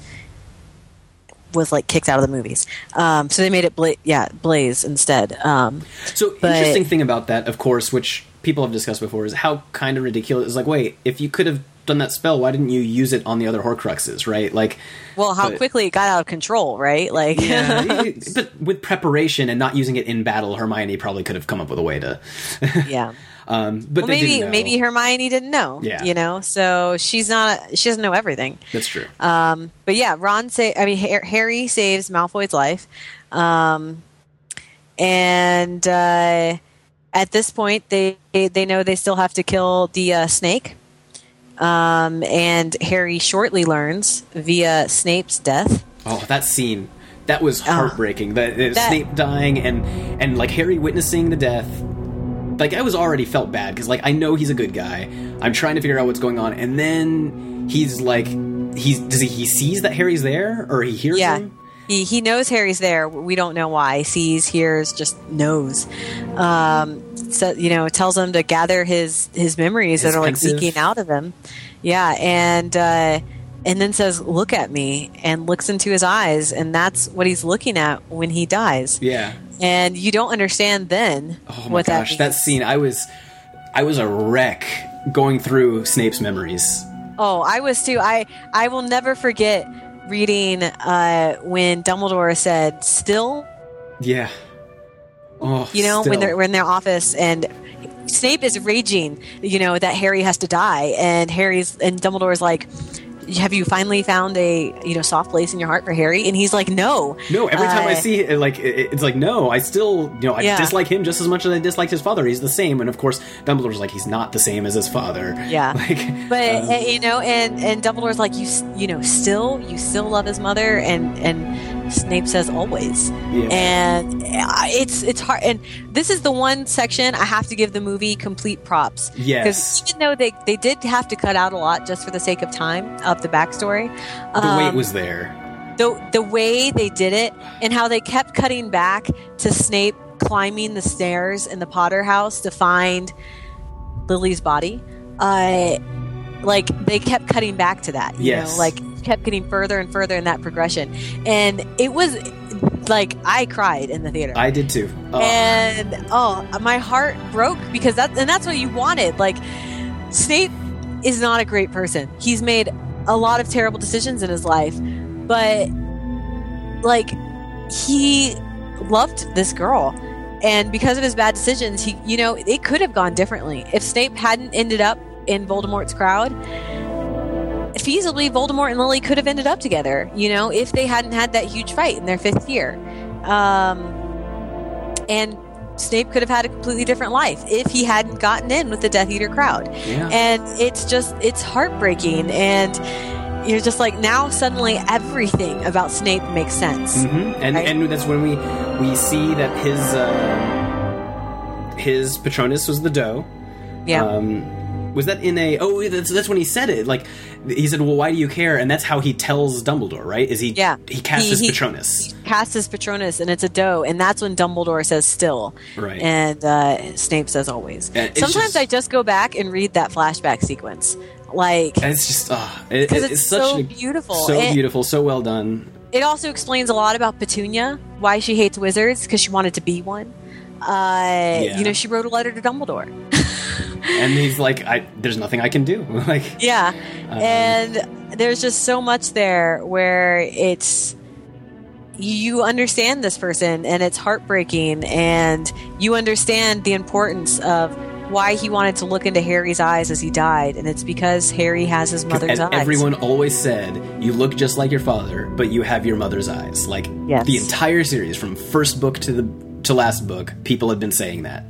was like kicked out of the movies. Um, so they made it Bla- yeah Blaise instead. Um, So But- interesting thing about that, of course, which people have discussed before, is how kind of ridiculous. It's like, wait, if you could have done that spell, why didn't you use it on the other Horcruxes, right? Like, well, how But- quickly it got out of control, right? Like yeah, but with preparation and not using it in battle, Hermione probably could have come up with a way to. yeah. Um, but Well, maybe maybe Hermione didn't know. Yeah. you know, so she's not. She doesn't know everything. That's true. Um, but yeah, Ron say I mean Har- Harry saves Malfoy's life, um, and uh, at this point they they know they still have to kill the uh, snake. Um, and Harry shortly learns via Snape's death. Oh, that scene. That was heartbreaking. the, the Ah. That- Snape dying and and like Harry witnessing the death. Like I was already felt bad because like I know he's a good guy. I'm trying to figure out what's going on, and then he's like, he's does he he sees that Harry's there or he hears Yeah. him? He, he knows Harry's there. We don't know why. Sees, hears, just knows. Um, so, you know tells him to gather his his memories His that are like Pensieve- leaking out of him. Yeah, and uh, and then says, "Look at me," and looks into his eyes, and that's what he's looking at when he dies. Yeah. And you don't understand then Oh my what gosh, that that scene! I was, I was a wreck going through Snape's memories. Oh, I was too. I I will never forget reading uh, when Dumbledore said, "Still." Yeah. Oh, you know still. when they're when in their office and Snape is raging, you know that Harry has to die, and Harry's and Dumbledore's like, "Have you finally found a you know soft place in your heart for Harry?" And he's like, "No, No, every time I Uh, see it, like it, it's like no, I still you know I Yeah. dislike him just as much as I disliked his father. He's the same, and of course Dumbledore's like he's not the same as his father. Yeah. like But um, uh, you know, and and Dumbledore's like, you you know, still you still love his mother, and and Snape says always, Yeah. and uh, it's it's hard. And this is the one section I have to give the movie complete props. Yes. because even though they they did have to cut out a lot just for the sake of time of the backstory, the weight um, was there. the the way they did it and how they kept cutting back to Snape climbing the stairs in the Potter house to find Lily's body. Uh, like they kept cutting back to that. You Yes. know, like kept getting further and further in that progression, and it was like I cried in the theater. I did too. Oh, And oh, my heart broke because that and that's what you wanted. Like Snape is not a great person. He's made a lot of terrible decisions in his life, but like he loved this girl. And because of his bad decisions, he you know, it could have gone differently. If Snape hadn't ended up in Voldemort's crowd, feasibly Voldemort and Lily could have ended up together, you know, if they hadn't had that huge fight in their fifth year. Um, and Snape could have had a completely different life if he hadn't gotten in with the Death Eater crowd. yeah. And it's just, it's heartbreaking. And you're just like, now suddenly everything about Snape makes sense. hmm And Right. and that's when we we see that his uh, his Patronus was the doe. Yeah. Um, was that in a? Oh, that's that's when he said it. Like he said, "Well, why do you care?" And that's how he tells Dumbledore, right? Is he? Yeah. He casts He- his he- Patronus. Casts his Patronus, and it's a doe, and that's when Dumbledore says "still," Right. and uh, Snape says "always." Sometimes just- I just go back and read that flashback sequence, like it's just, ah, it, it's, it's, such so a, beautiful. so And beautiful, so well done. It also explains a lot about Petunia, why she hates wizards because she wanted to be one. Uh, You know, she wrote a letter to Dumbledore. And he's like, I, "There's nothing I can do." like, Yeah. Um, and there's just so much there where it's you understand this person and it's heartbreaking and you understand the importance of why he wanted to look into Harry's eyes as he died and it's because Harry has his mother's eyes. everyone always said, "You look just like your father, but you have your mother's eyes." Like Yes. the entire series, from first book to the to last book, people have been saying that.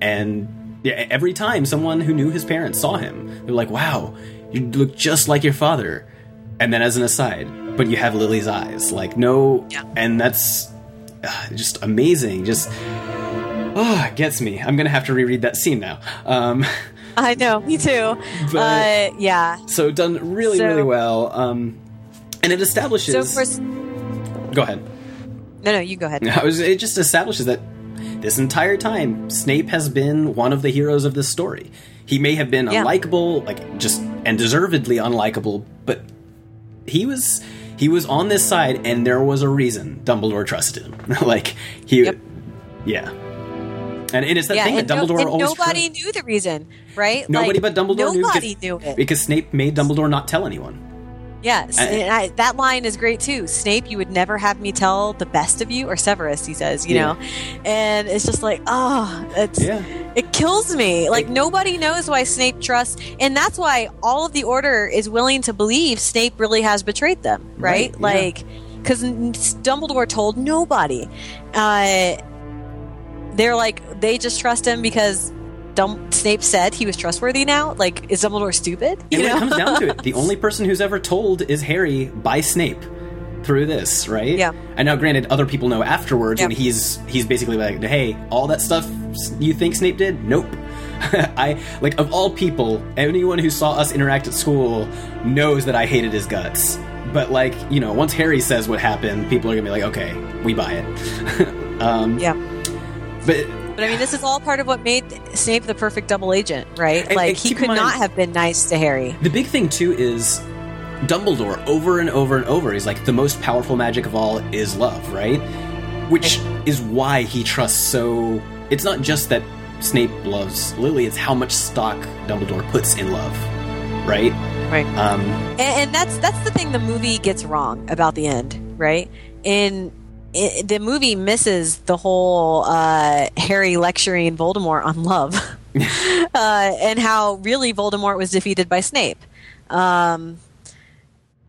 And every time someone who knew his parents saw him, they're like, "Wow, you look just like your father." And then, as an aside, but you have Lily's eyes. Like no, Yeah. and that's uh, just amazing. Just oh, it gets me. I'm gonna have to reread that scene now. Um, I know, me too. But- uh, yeah. so done really, So- really well. Um, and it establishes. So course, Go ahead. no, no, you go ahead. Was, it just establishes that this entire time, Snape has been one of the heroes of this story. He may have been Yeah. unlikable, like just and deservedly unlikable, but he was he was on this side, and there was a reason Dumbledore trusted him. like he, Yep. yeah. And, and it's that Yeah, thing that no- Dumbledore and always nobody knew the reason, right? Nobody Like, but Dumbledore Nobody knew, knew it. because Snape made Dumbledore not tell anyone. Yes, And- and I, that line is great too. Snape, you would never have me tell the best of you, or Severus, he says, you Yeah. know, and it's just like, oh, it's Yeah. it kills me. Like It- nobody knows why Snape trusts, and that's why all of the Order is willing to believe Snape really has betrayed them, right? Right. Like, because Dumbledore told nobody. Uh, they're like they just trust him because. Dum- Snape said he was trustworthy now. Like, is Dumbledore stupid? And You when it comes down to it, the only person who's ever told is Harry by Snape through this, right? Yeah. And now, granted, other people know afterwards Yeah. when he's he's basically like, "Hey, all that stuff you think Snape did? Nope." I like of all people, anyone who saw us interact at school knows that I hated his guts. But like, you know, once Harry says what happened, people are gonna be like, "Okay, we buy it." um, yeah. but But I mean, this is all part of what made Snape the perfect double agent, right? And- like and he could mind- not have been nice to Harry. The big thing too is Dumbledore over and over and over is like the most powerful magic of all is love, right? Which is why he trusts so. It's not just that Snape loves Lily; it's how much stock Dumbledore puts in love, right? Right. Um, and, and that's that's the thing the movie gets wrong about the end, right? In i the movie misses the whole uh, Harry lecturing Voldemort on love, uh, and how really Voldemort was defeated by Snape. Um,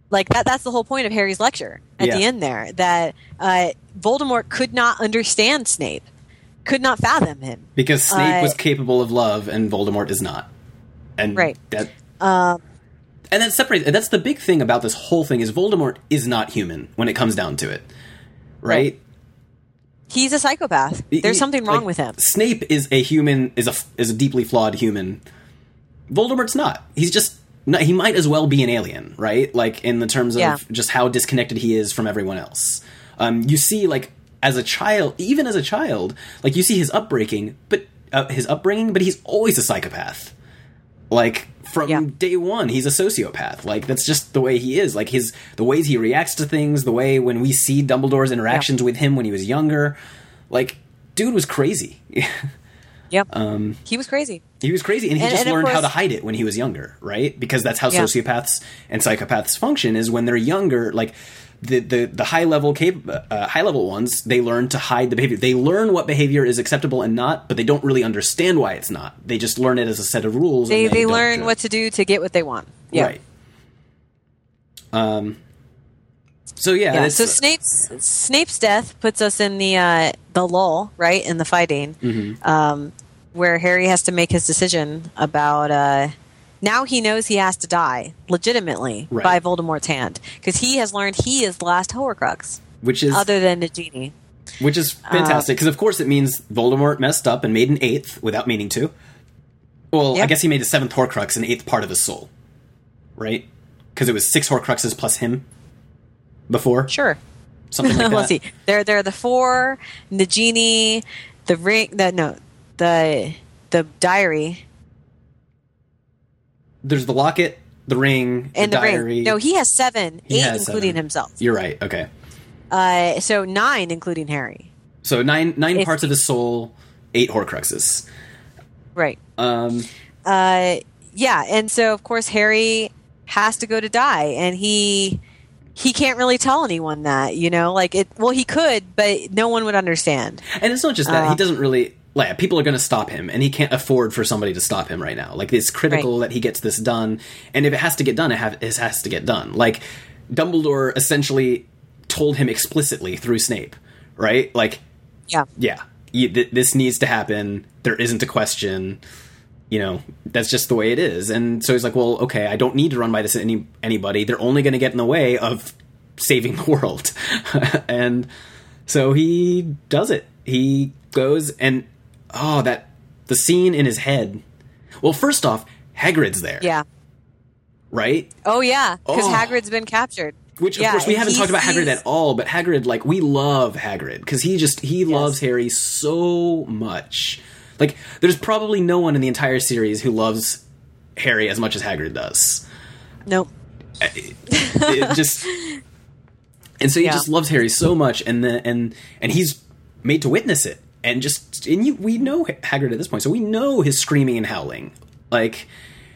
like that that's the whole point of Harry's lecture at Yeah. the end there that uh, Voldemort could not understand Snape, could not fathom him. because Snape Uh, was capable of love and Voldemort is not, and Right. that Um, and that separates. That's the big thing about this whole thing is Voldemort is not human when it comes down to it, right? He's a psychopath. He- There's he- something wrong like, with him. Snape is a human, is a is a deeply flawed human. Voldemort's not. He's just no, he might as well be an alien, right? Like in the terms of Yeah. just how disconnected he is from everyone else. Um, you see, like as a child, even as a child, like you see his upbringing, but uh, his upbringing, but he's always a psychopath. Like from Yeah. day one, he's a sociopath. Like that's just the way he is. Like his the ways he reacts to things, the way when we see Dumbledore's interactions with him when he was younger, like dude was crazy. Yep. Um, he was crazy. he was crazy, and he And- just and learned how to hide it when he was younger, right? Because that's how Yeah. sociopaths and psychopaths function. Is when they're younger, like the the, the high level cap- uh, high level ones, they learn to hide the behavior. They learn what behavior is acceptable and not, but they don't really understand why it's not. They just learn it as a set of rules. They and they don't learn what to do to get what they want. Yeah. Right. Um. So yeah, Yeah. So Snape's Snape's death puts us in the uh, the lull, right, in the fighting, Mm-hmm. um, where Harry has to make his decision about. Uh, now he knows he has to die legitimately Right. by Voldemort's hand because he has learned he is the last Horcrux, which is other than the genie, which is Uh, fantastic because of course it means Voldemort messed up and made an eighth without meaning to. Well, I guess he made a seventh Horcrux, an eighth part of his soul, right? Because it was six Horcruxes plus him before, Sure. something like that. Let's see. There, there are the four Nagini, the ring. The no, the the diary There's the locket, the ring, and the the, diary. ring. No, he has seven, He eight has including seven. himself. You're right. Okay, Uh, so nine including Harry. so nine nine If- parts of his soul, eight Horcruxes. Right. Um, Uh, yeah, and so of course Harry has to go to die, and he he can't really tell anyone that you know, like it. Well, he could, but no one would understand. And it's not just that Uh, he doesn't really like people are going to stop him, and he can't afford for somebody to stop him right now. Like it's critical that he gets this done, and if it has to get done, it, have, it has to get done. Like Dumbledore essentially told him explicitly through Snape, right? Like, Yeah. yeah, you, th- this needs to happen. There isn't a question. You know, that's just the way it is. And so he's like, well, okay, I don't need to run by this any anybody. They're only going to get in the way of saving the world. and so he does it. He goes and oh, that the scene in his head. Well, first off, Hagrid's there, Yeah. right? Oh yeah, because Oh. Hagrid's been captured. Which of Yeah, course we haven't talked about Hagrid at all, but Hagrid, like we love Hagrid because he just he loves Harry so much. Like, there's probably no one in the entire series who loves Harry as much as Hagrid does. Nope. Eh, it just, and so he Yeah. just loves Harry so much, and the, and and he's made to witness it, and just and you we know Hagrid at this point, so we know his screaming and howling, like,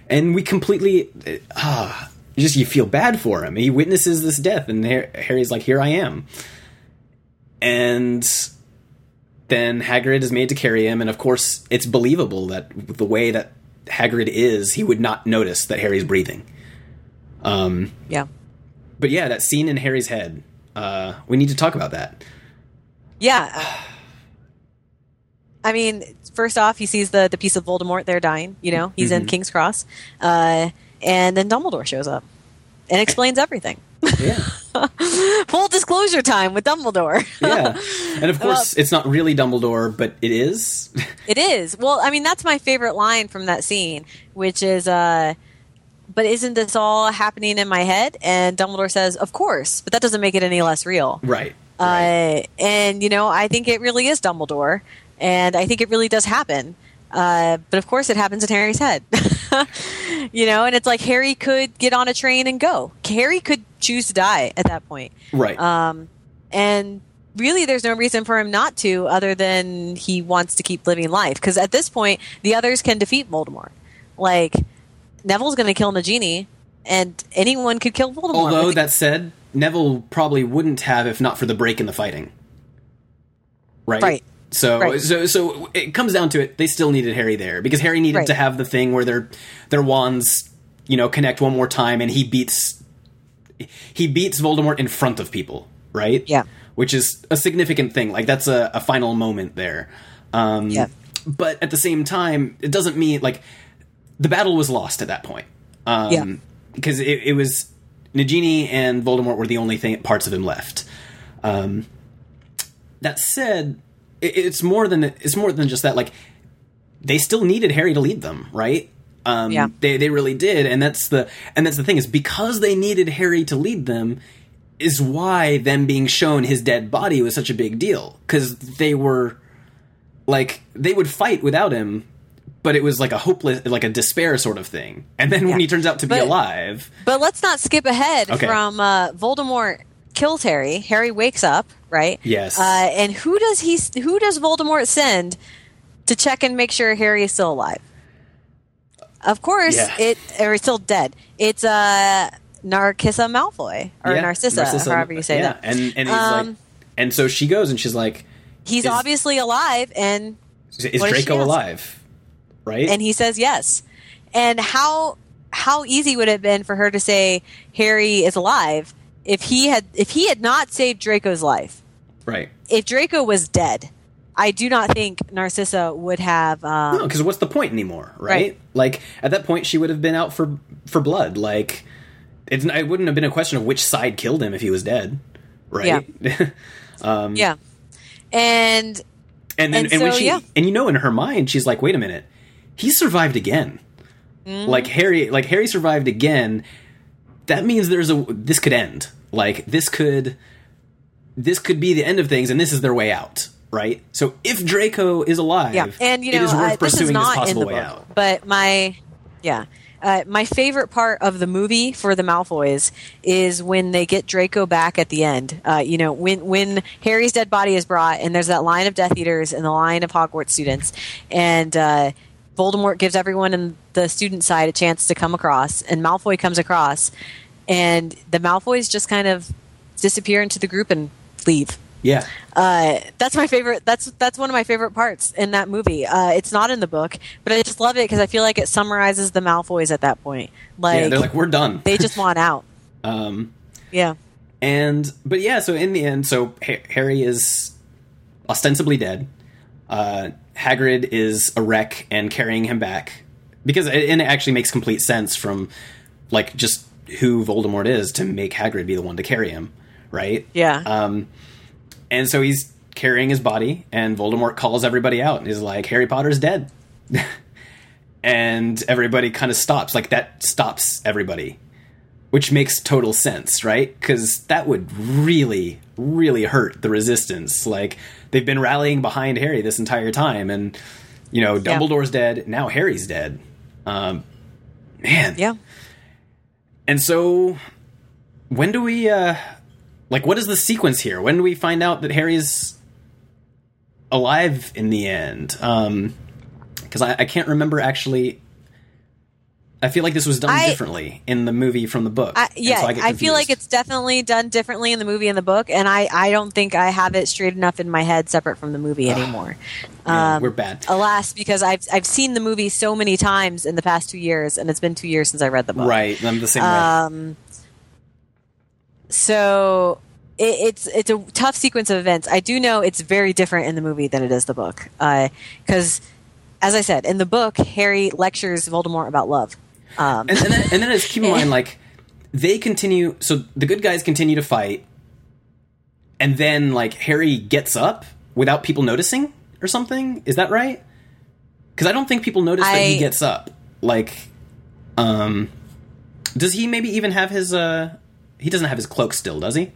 and we completely ah. you just you feel bad for him. He witnesses this death, and Harry's like, "Here I am," and then Hagrid is made to carry him, and of course, it's believable that the way that Hagrid is, he would not notice that Harry's breathing. Um, Yeah. but yeah, that scene in Harry's head. Uh, we need to talk about that. Yeah. uh, I mean, first off, he sees the the piece of Voldemort there dying. You know, he's Mm-hmm. in King's Cross, uh, and then Dumbledore shows up and explains everything. Yeah, Full disclosure time with Dumbledore. yeah, and of course, it's not really Dumbledore, but it is. It is. Well, I mean, that's my favorite line from that scene, which is, uh, but isn't this all happening in my head? And Dumbledore says, of course, but that doesn't make it any less real. right. right. Uh, and, you know, I think it really is Dumbledore. And I think it really does happen. Uh, but of course, it happens in Harry's head. you know, and it's like Harry could get on a train and go. Harry could choose to die at that point. Right. Um, and really, there's no reason for him not to, other than he wants to keep living life. Because at this point, the others can defeat Voldemort. Like Neville's going to kill Nagini, and anyone could kill Voldemort. Although that said, Neville probably wouldn't have if not for the break in the fighting. Right. Right. So Right. so so it comes down to it. They still needed Harry there because Harry needed Right. to have the thing where their their wands, you know, connect one more time, and he beats he beats Voldemort in front of people. Right. Yeah. Which is a significant thing. Like that's a, a final moment there. Um, Yeah. But at the same time, it doesn't mean like the battle was lost at that point. Um, Yeah. Because it, it was Nagini and Voldemort were the only thing parts of him left. Um, that said, it, it's more than it's more than just that. Like they still needed Harry to lead them, right? Um, Yeah. They they really did, and that's the and that's the thing is because they needed Harry to lead them is why them being shown his dead body was such a big deal because they were like they would fight without him but it was like a hopeless like a despair sort of thing and then when he turns out to be But- alive But let's not skip ahead Okay. from uh, Voldemort kills Harry. Harry wakes up, right? Yes. Uh, and who does he? Who does Voldemort send to check and make sure Harry is still alive? Of course, Yeah. it or he's still dead. It's uh, Narcissa Malfoy or Yeah, Narcissa, however you say yeah. that. and and he's Um, like and so she goes and she's like He's is- obviously alive, and is What does she Draco alive right and he says yes. And how how easy would it have been for her to say Harry is alive if he had if he had not saved Draco's life? right if Draco was dead, I do not think Narcissa would have. Um, no because what's the point anymore right? Right. like at that point she would have been out for for blood like it's, it wouldn't have been a question of which side killed him if he was dead right um, Yeah, and And then, And and, when she, yeah. and you know, in her mind, she's like, "Wait a minute, he survived again. Mm-hmm. Like Harry, like Harry survived again. That means there's a this could end. Like this could, this could be the end of things, and this is their way out, right? So if Draco is alive, yeah, and you know it is worth uh, this is pursuing this not in the way book, out. but my yeah. Uh, my favorite part of the movie for the Malfoys is when they get Draco back at the end. Uh, you know, when when Harry's dead body is brought, and there's that line of Death Eaters and the line of Hogwarts students, and uh, Voldemort gives everyone in the student side a chance to come across, and Malfoy comes across, and the Malfoys just kind of disappear into the group and leave. Yeah, Uh, that's my favorite. That's that's one of my favorite parts in that movie. Uh, it's not in the book, but I just love it because I feel like it summarizes the Malfoys at that point. Like, yeah, they're like, we're done. they just want out. um, Yeah, And but yeah, so in the end, so Harry is ostensibly dead. Uh, Hagrid is a wreck and carrying him back because it, and it actually makes complete sense from like just who Voldemort is to make Hagrid be the one to carry him, right? yeah, Um, and so he's carrying his body, and Voldemort calls everybody out and is like, "Harry Potter's dead," and everybody kind of stops. Like that stops everybody, which makes total sense, right? Because that would really, really hurt the Resistance. Like they've been rallying behind Harry this entire time, and you know, Dumbledore's dead. Now Harry's dead. Um, man, yeah. and so, when do we, uh, like, what is the sequence here? When do we find out that Harry's alive in the end? Um, because I, I can't remember actually. I feel like this was done I- differently in the movie from the book. I, yeah, so I, get feel like it's definitely done differently in the movie and the book, and I, I don't think I have it straight enough in my head separate from the movie anymore. Yeah, um, we're bad. Alas, because I've I've seen the movie so many times in the past two years, and it's been two years since I read the book. Right, I'm the same way. Um, so it, it's it's a tough sequence of events. I do know it's very different in the movie than it is the book, because as I said in the book, Harry lectures Voldemort about love. Um, and, and then, and then just keep in mind, like they continue. So the good guys continue to fight, and then like Harry gets up without people noticing or something. Is that right? Because I don't think people notice that he gets up. Like, um, does he maybe even have his? uh He doesn't have his cloak still, does he?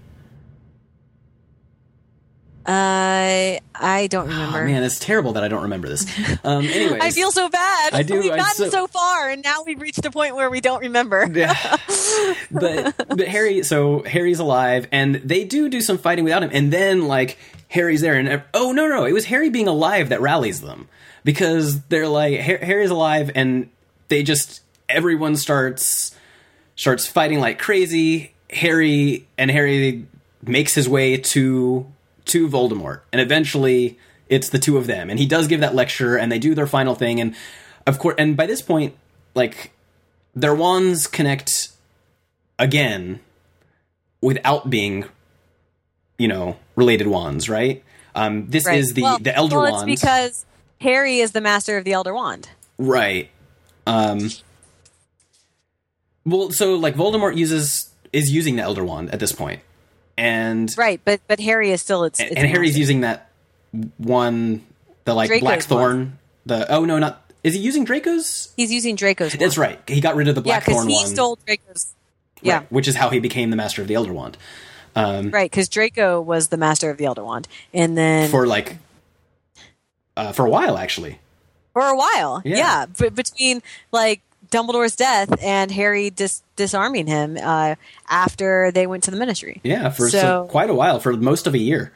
Uh, I don't remember. Oh, man, it's terrible that I don't remember this. Um, anyways, I feel so bad. I do, We've gotten so- so, far, and now we've reached a point where we don't remember. Yeah. but but Harry, so Harry's alive, and they do do some fighting without him, and then like Harry's there, and oh no no, it was Harry being alive that rallies them because they're like Harry's alive, and they just everyone starts starts fighting like crazy. Harry and Harry makes his way to to Voldemort, and eventually it's the two of them, and he does give that lecture, and they do their final thing, and of course, and by this point, like their wands connect again without being, you know, related wands, right? Um, this Right. is the well, the Elder well, Wand, it's because Harry is the master of the Elder Wand. right? Um, well, so like Voldemort uses is using the Elder Wand at this point, and Right, but but Harry is still its. and, its and Harry's using that one, the like Draco's Blackthorn. The oh no, not is he using Draco's? He's using Draco's. That's right. He got rid of the Yeah, Blackthorn he one, stole Draco's. Yeah, right, which is how he became the Master of the Elder Wand. Um, right. Because Draco was the master of the Elder Wand, and then for like uh, for a while actually. for a while, Yeah. yeah, b- between like Dumbledore's death and Harry dis- disarming him uh, after they went to the Ministry. Yeah, for So- quite a while, for most of a year.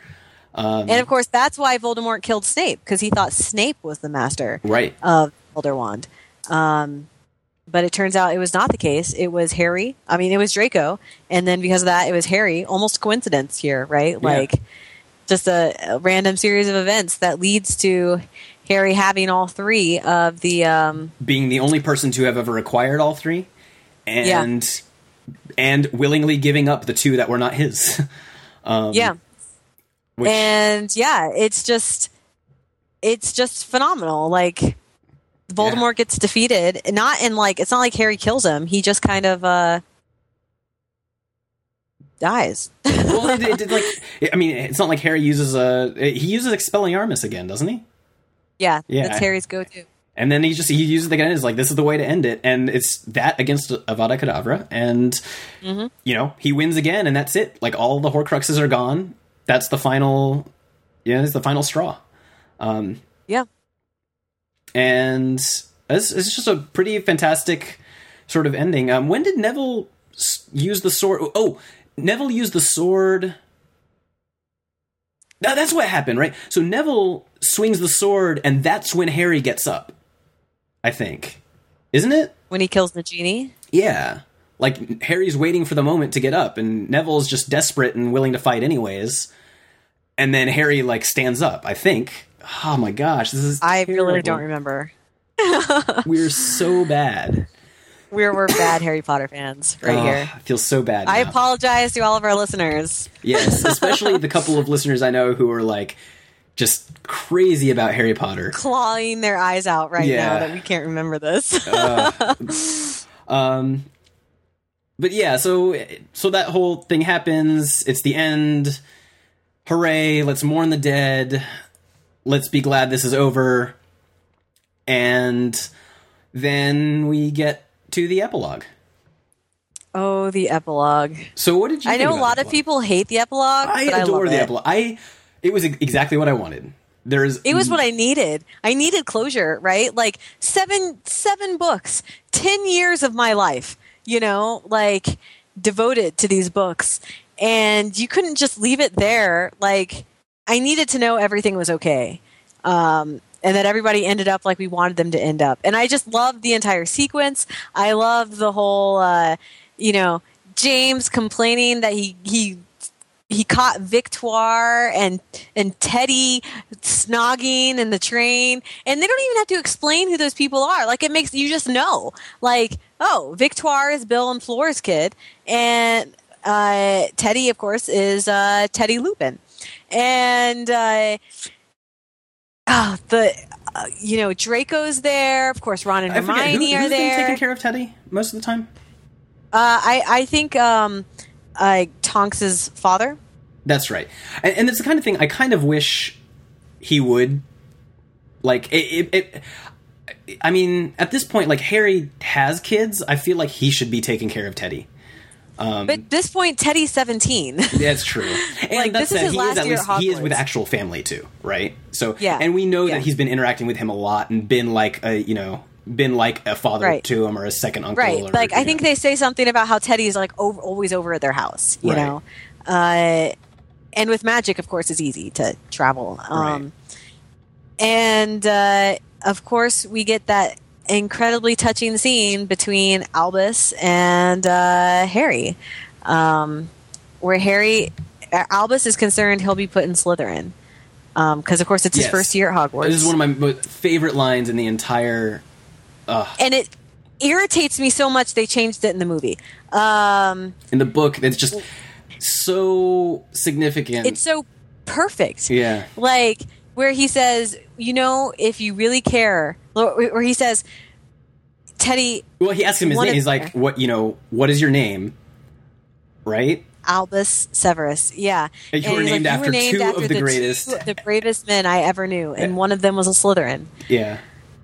And of course, that's why Voldemort killed Snape because he thought Snape was the master Right. of Elder Wand. Um, but it turns out it was not the case. It was Harry. I mean, it was Draco, and then because of that, it was Harry. Almost coincidence here, right? Like just a, a random series of events that leads to Harry having all three of the. Um, Being the only person to have ever acquired all three, and and willingly giving up the two that were not his. um, yeah, which, and yeah, it's just it's just phenomenal. Like Voldemort gets defeated, not in like it's not like Harry kills him. He just kind of uh dies. well, it, it, did, like I mean, it's not like Harry uses a he uses expelling Expelliarmus again, doesn't he? Yeah, Yeah. that's Harry's go-to. And then he just he uses it again. It's like this is the way to end it, and it's that against Avada Kedavra, and Mm-hmm. you know he wins again, and that's it. Like all the Horcruxes are gone. That's the final. Yeah, it's the final straw. Um, Yeah. and it's, it's just a pretty fantastic sort of ending. Um, when did Neville use the sword? Oh, Neville used the sword. No, that's what happened, right? So Neville swings the sword, and that's when Harry gets up. I think, isn't it? When he kills Nagini. Yeah. Like Harry's waiting for the moment to get up, and Neville's just desperate and willing to fight anyways. And then Harry like stands up. I think. Oh my gosh, this is. I really don't remember. We're so bad. We're we're bad Harry Potter fans right Oh, here. I feel so bad. I apologize to all of our listeners. Yes, especially the couple of listeners I know who are like just crazy about Harry Potter. Clawing their eyes out right Yeah. now that we can't remember this. Um, but yeah, so so that whole thing happens. It's the end. Hooray! Let's mourn the dead. Let's be glad this is over. And then we get to the epilogue. oh, the epilogue. So what did you? I know a lot of people hate the epilogue, I but I adore the epilogue. I it was exactly what I wanted. There's It was what I needed. I needed closure, right? Like seven seven books, 10 years of my life, you know, like devoted to these books. And you couldn't just leave it there. Like I needed to know everything was okay. Um and that everybody ended up like we wanted them to end up. And I just loved the entire sequence. I loved the whole uh you know, James complaining that he he he caught Victoire and and Teddy snogging in the train, and they don't even have to explain who those people are. Like it makes you just know. Like oh, Victoire is Bill and Flora's kid, and uh, Teddy, of course, is uh, Teddy Lupin, and uh, oh, the uh, you know Draco's there. Of course, Ron and I forget Hermione who, are who's there. taking care of Teddy most of the time. uh, I I think um, uh, Tonks's father. That's right, and, and it's the kind of thing I kind of wish he would. Like it, it, it, I mean, at this point, like Harry has kids. I feel like he should be taking care of Teddy. Um, But at this point, Teddy's 17. That's true. And Like, that this is his he last is at year least he is with actual family too, right? So Yeah. and we know Yeah. that he's been interacting with him a lot and been like a you know been like a father Right. to him or a second uncle. right. Or, Like, I you think know. they say something about how Teddy's like over, always over at their house, you Right. know? Uh, and with magic, of course, it's easy to travel. Um, And uh, of course, we get that incredibly touching scene between Albus and uh, Harry, um, where Harry, uh, Albus is concerned he'll be put in Slytherin. Because, of course, it's his first year at Hogwarts. This is one of my favorite lines in the entire. And it irritates me so much they changed it in the movie. Um, in the book. It's just so significant. it's so perfect. yeah, Like where he says, you know, if you really care, where he says, Teddy well, he asks him his name. He's like, "What you know? What is your name?" Right? Albus Severus, yeah, And you And were named "You after two of the two- greatest." the bravest men I ever knew, and Yeah. one of them was a Slytherin. Yeah,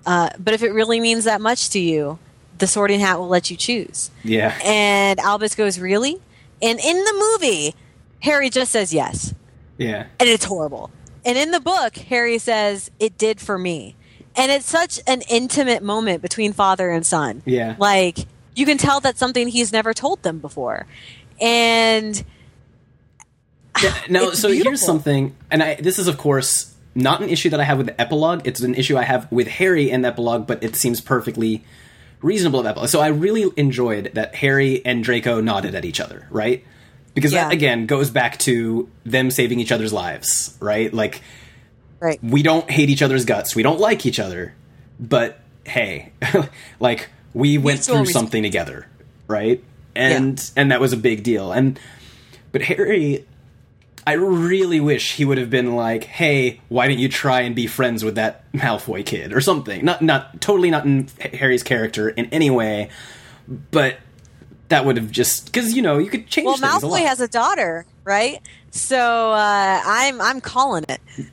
Uh, but if it really means that much to you, the Sorting Hat will let you choose. yeah, And Albus goes, "Really?" And in the movie, Harry just says yes. yeah. and it's horrible. And in the book, Harry says it did for me, and it's such an intimate moment between father and son. Yeah. like you can tell that's something he's never told them before, and Yeah, now, so here's something, and I, this is, of course, not an issue that I have with the epilogue. It's an issue I have with Harry and the epilogue, but it seems perfectly reasonable of epilogue. So I really enjoyed that Harry and Draco nodded at each other, right? Because that, again, goes back to them saving each other's lives, right? Like, right, we don't hate each other's guts. We don't like each other. But hey, like we went Mutual through something together, right? And and that was a big deal. And but Harry I really wish he would have been like, "Hey, why don't you try and be friends with that Malfoy kid or something?" Not not totally not in Harry's character in any way, but that would have just cuz you know, you could change well, things a lot. Malfoy has a daughter, right? So uh, I'm I'm calling it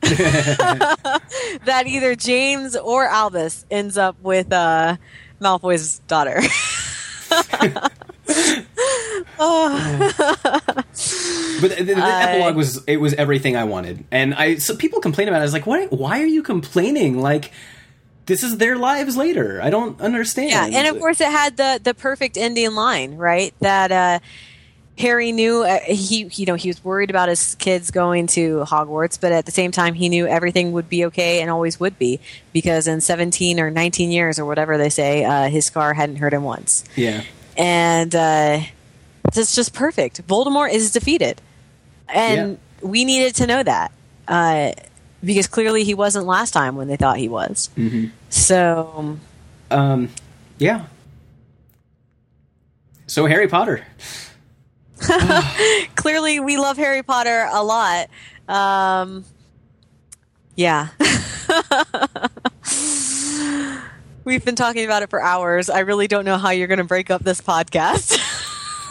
that either James or Albus ends up with uh, Malfoy's daughter. But the, the epilogue was it was everything I wanted, and I so people complain about it. I was like, why why are you complaining? Like this is their lives later. I don't understand. Yeah, and of course it had the the perfect ending line, right? That uh, Harry knew uh, he you know he was worried about his kids going to Hogwarts, but at the same time he knew everything would be okay and always would be because in 17 or 19 years or whatever they say, uh, his scar hadn't hurt him once, yeah, and uh, it's just perfect. Voldemort is defeated, and we needed to know that. Uh, because clearly he wasn't last time when they thought he was. So um, yeah. So Harry Potter. clearly we love Harry Potter a lot. Um, yeah. We've been talking about it for hours. I really don't know how you're going to break up this podcast.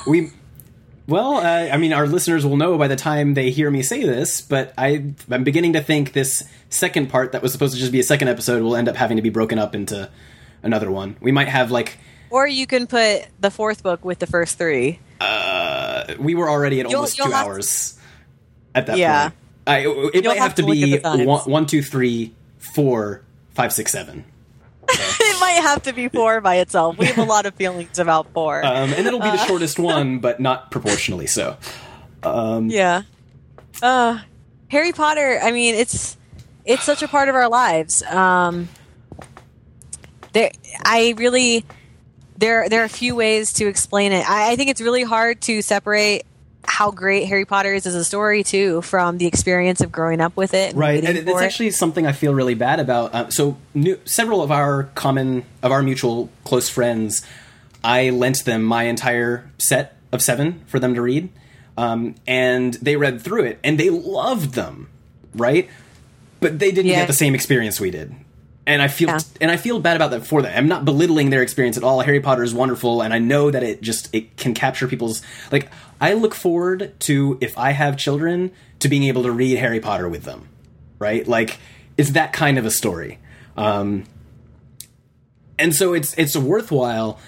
We, well, uh, I mean, our listeners will know by the time they hear me say this, but I, I'm beginning to think this second part that was supposed to just be a second episode will end up having to be broken up into another one. We might have like or you can put the fourth book with the first three. Uh, we were already at You'll- almost you'll two have to- hours at that Yeah. point. I, it might have have to, to be at the times. one, one, two, three, four, five, six, seven. it might have to be four by itself. We have a lot of feelings about four. Um, and it'll be Uh. the shortest one, but not proportionally so. Um, Yeah. Uh, Harry Potter. I mean, it's it's such a part of our lives. Um, there, I really there there are a few ways to explain it. I, I think it's really hard to separate how great Harry Potter is as a story too from the experience of growing up with it. And Right, and it's it. actually something I feel really bad about. Uh, so, new, several of our common, of our mutual close friends, I lent them my entire set of seven for them to read, um, and they read through it, and they loved them, right? But they didn't Yeah. get the same experience we did, and I feel Yeah. and I feel bad about that for them. I'm not belittling their experience at all. Harry Potter is wonderful, and I know that it just it can capture people's like. I look forward to if I have children to being able to read Harry Potter with them, right? Like it's that kind of a story, um, and so it's it's worthwhile.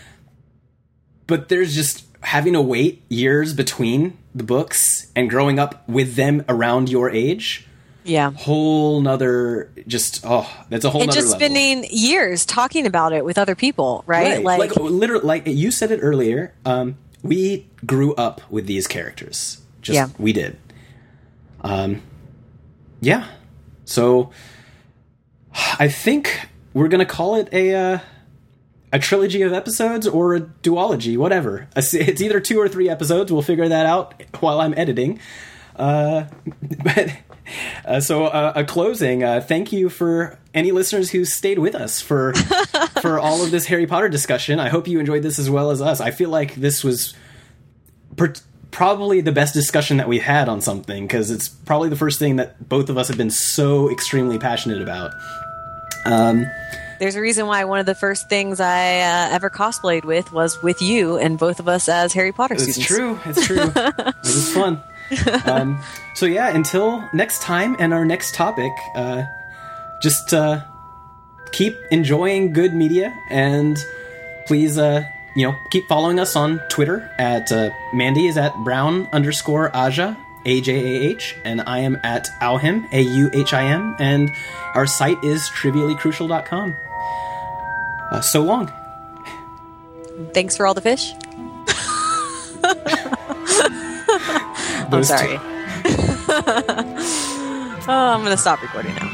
But there's just having to wait years between the books and growing up with them around your age, Yeah. whole nother just oh, that's a whole And just level. spending years talking about it with other people, right? Right. Like, literally, like you said it earlier. Um, we grew up with these characters. Just Yeah. we did. Um, yeah. So I think we're gonna call it a uh, a trilogy of episodes or a duology, whatever. It's it's either two or three episodes. We'll figure that out while I'm editing. Uh, but uh, so uh, a closing. Uh, thank you for any listeners who stayed with us for for all of this Harry Potter discussion. I hope you enjoyed this as well as us. I feel like this was per- probably the best discussion that we had on something because it's probably the first thing that both of us have been so extremely passionate about. Um, There's a reason why one of the first things I uh, ever cosplayed with was with you and both of us as Harry Potter It's students. true. It's true. it was fun. Um, so yeah, until next time and our next topic, uh, just uh, keep enjoying good media and please, uh, you know, keep following us on Twitter at uh, Mandy is at Brown underscore Ajah. A J A H, and I am at Auhim, A U H I M, and our site is triviallycrucial.com. Uh, so long. Thanks for all the fish. I'm oh, sorry. oh, I'm going to stop recording now.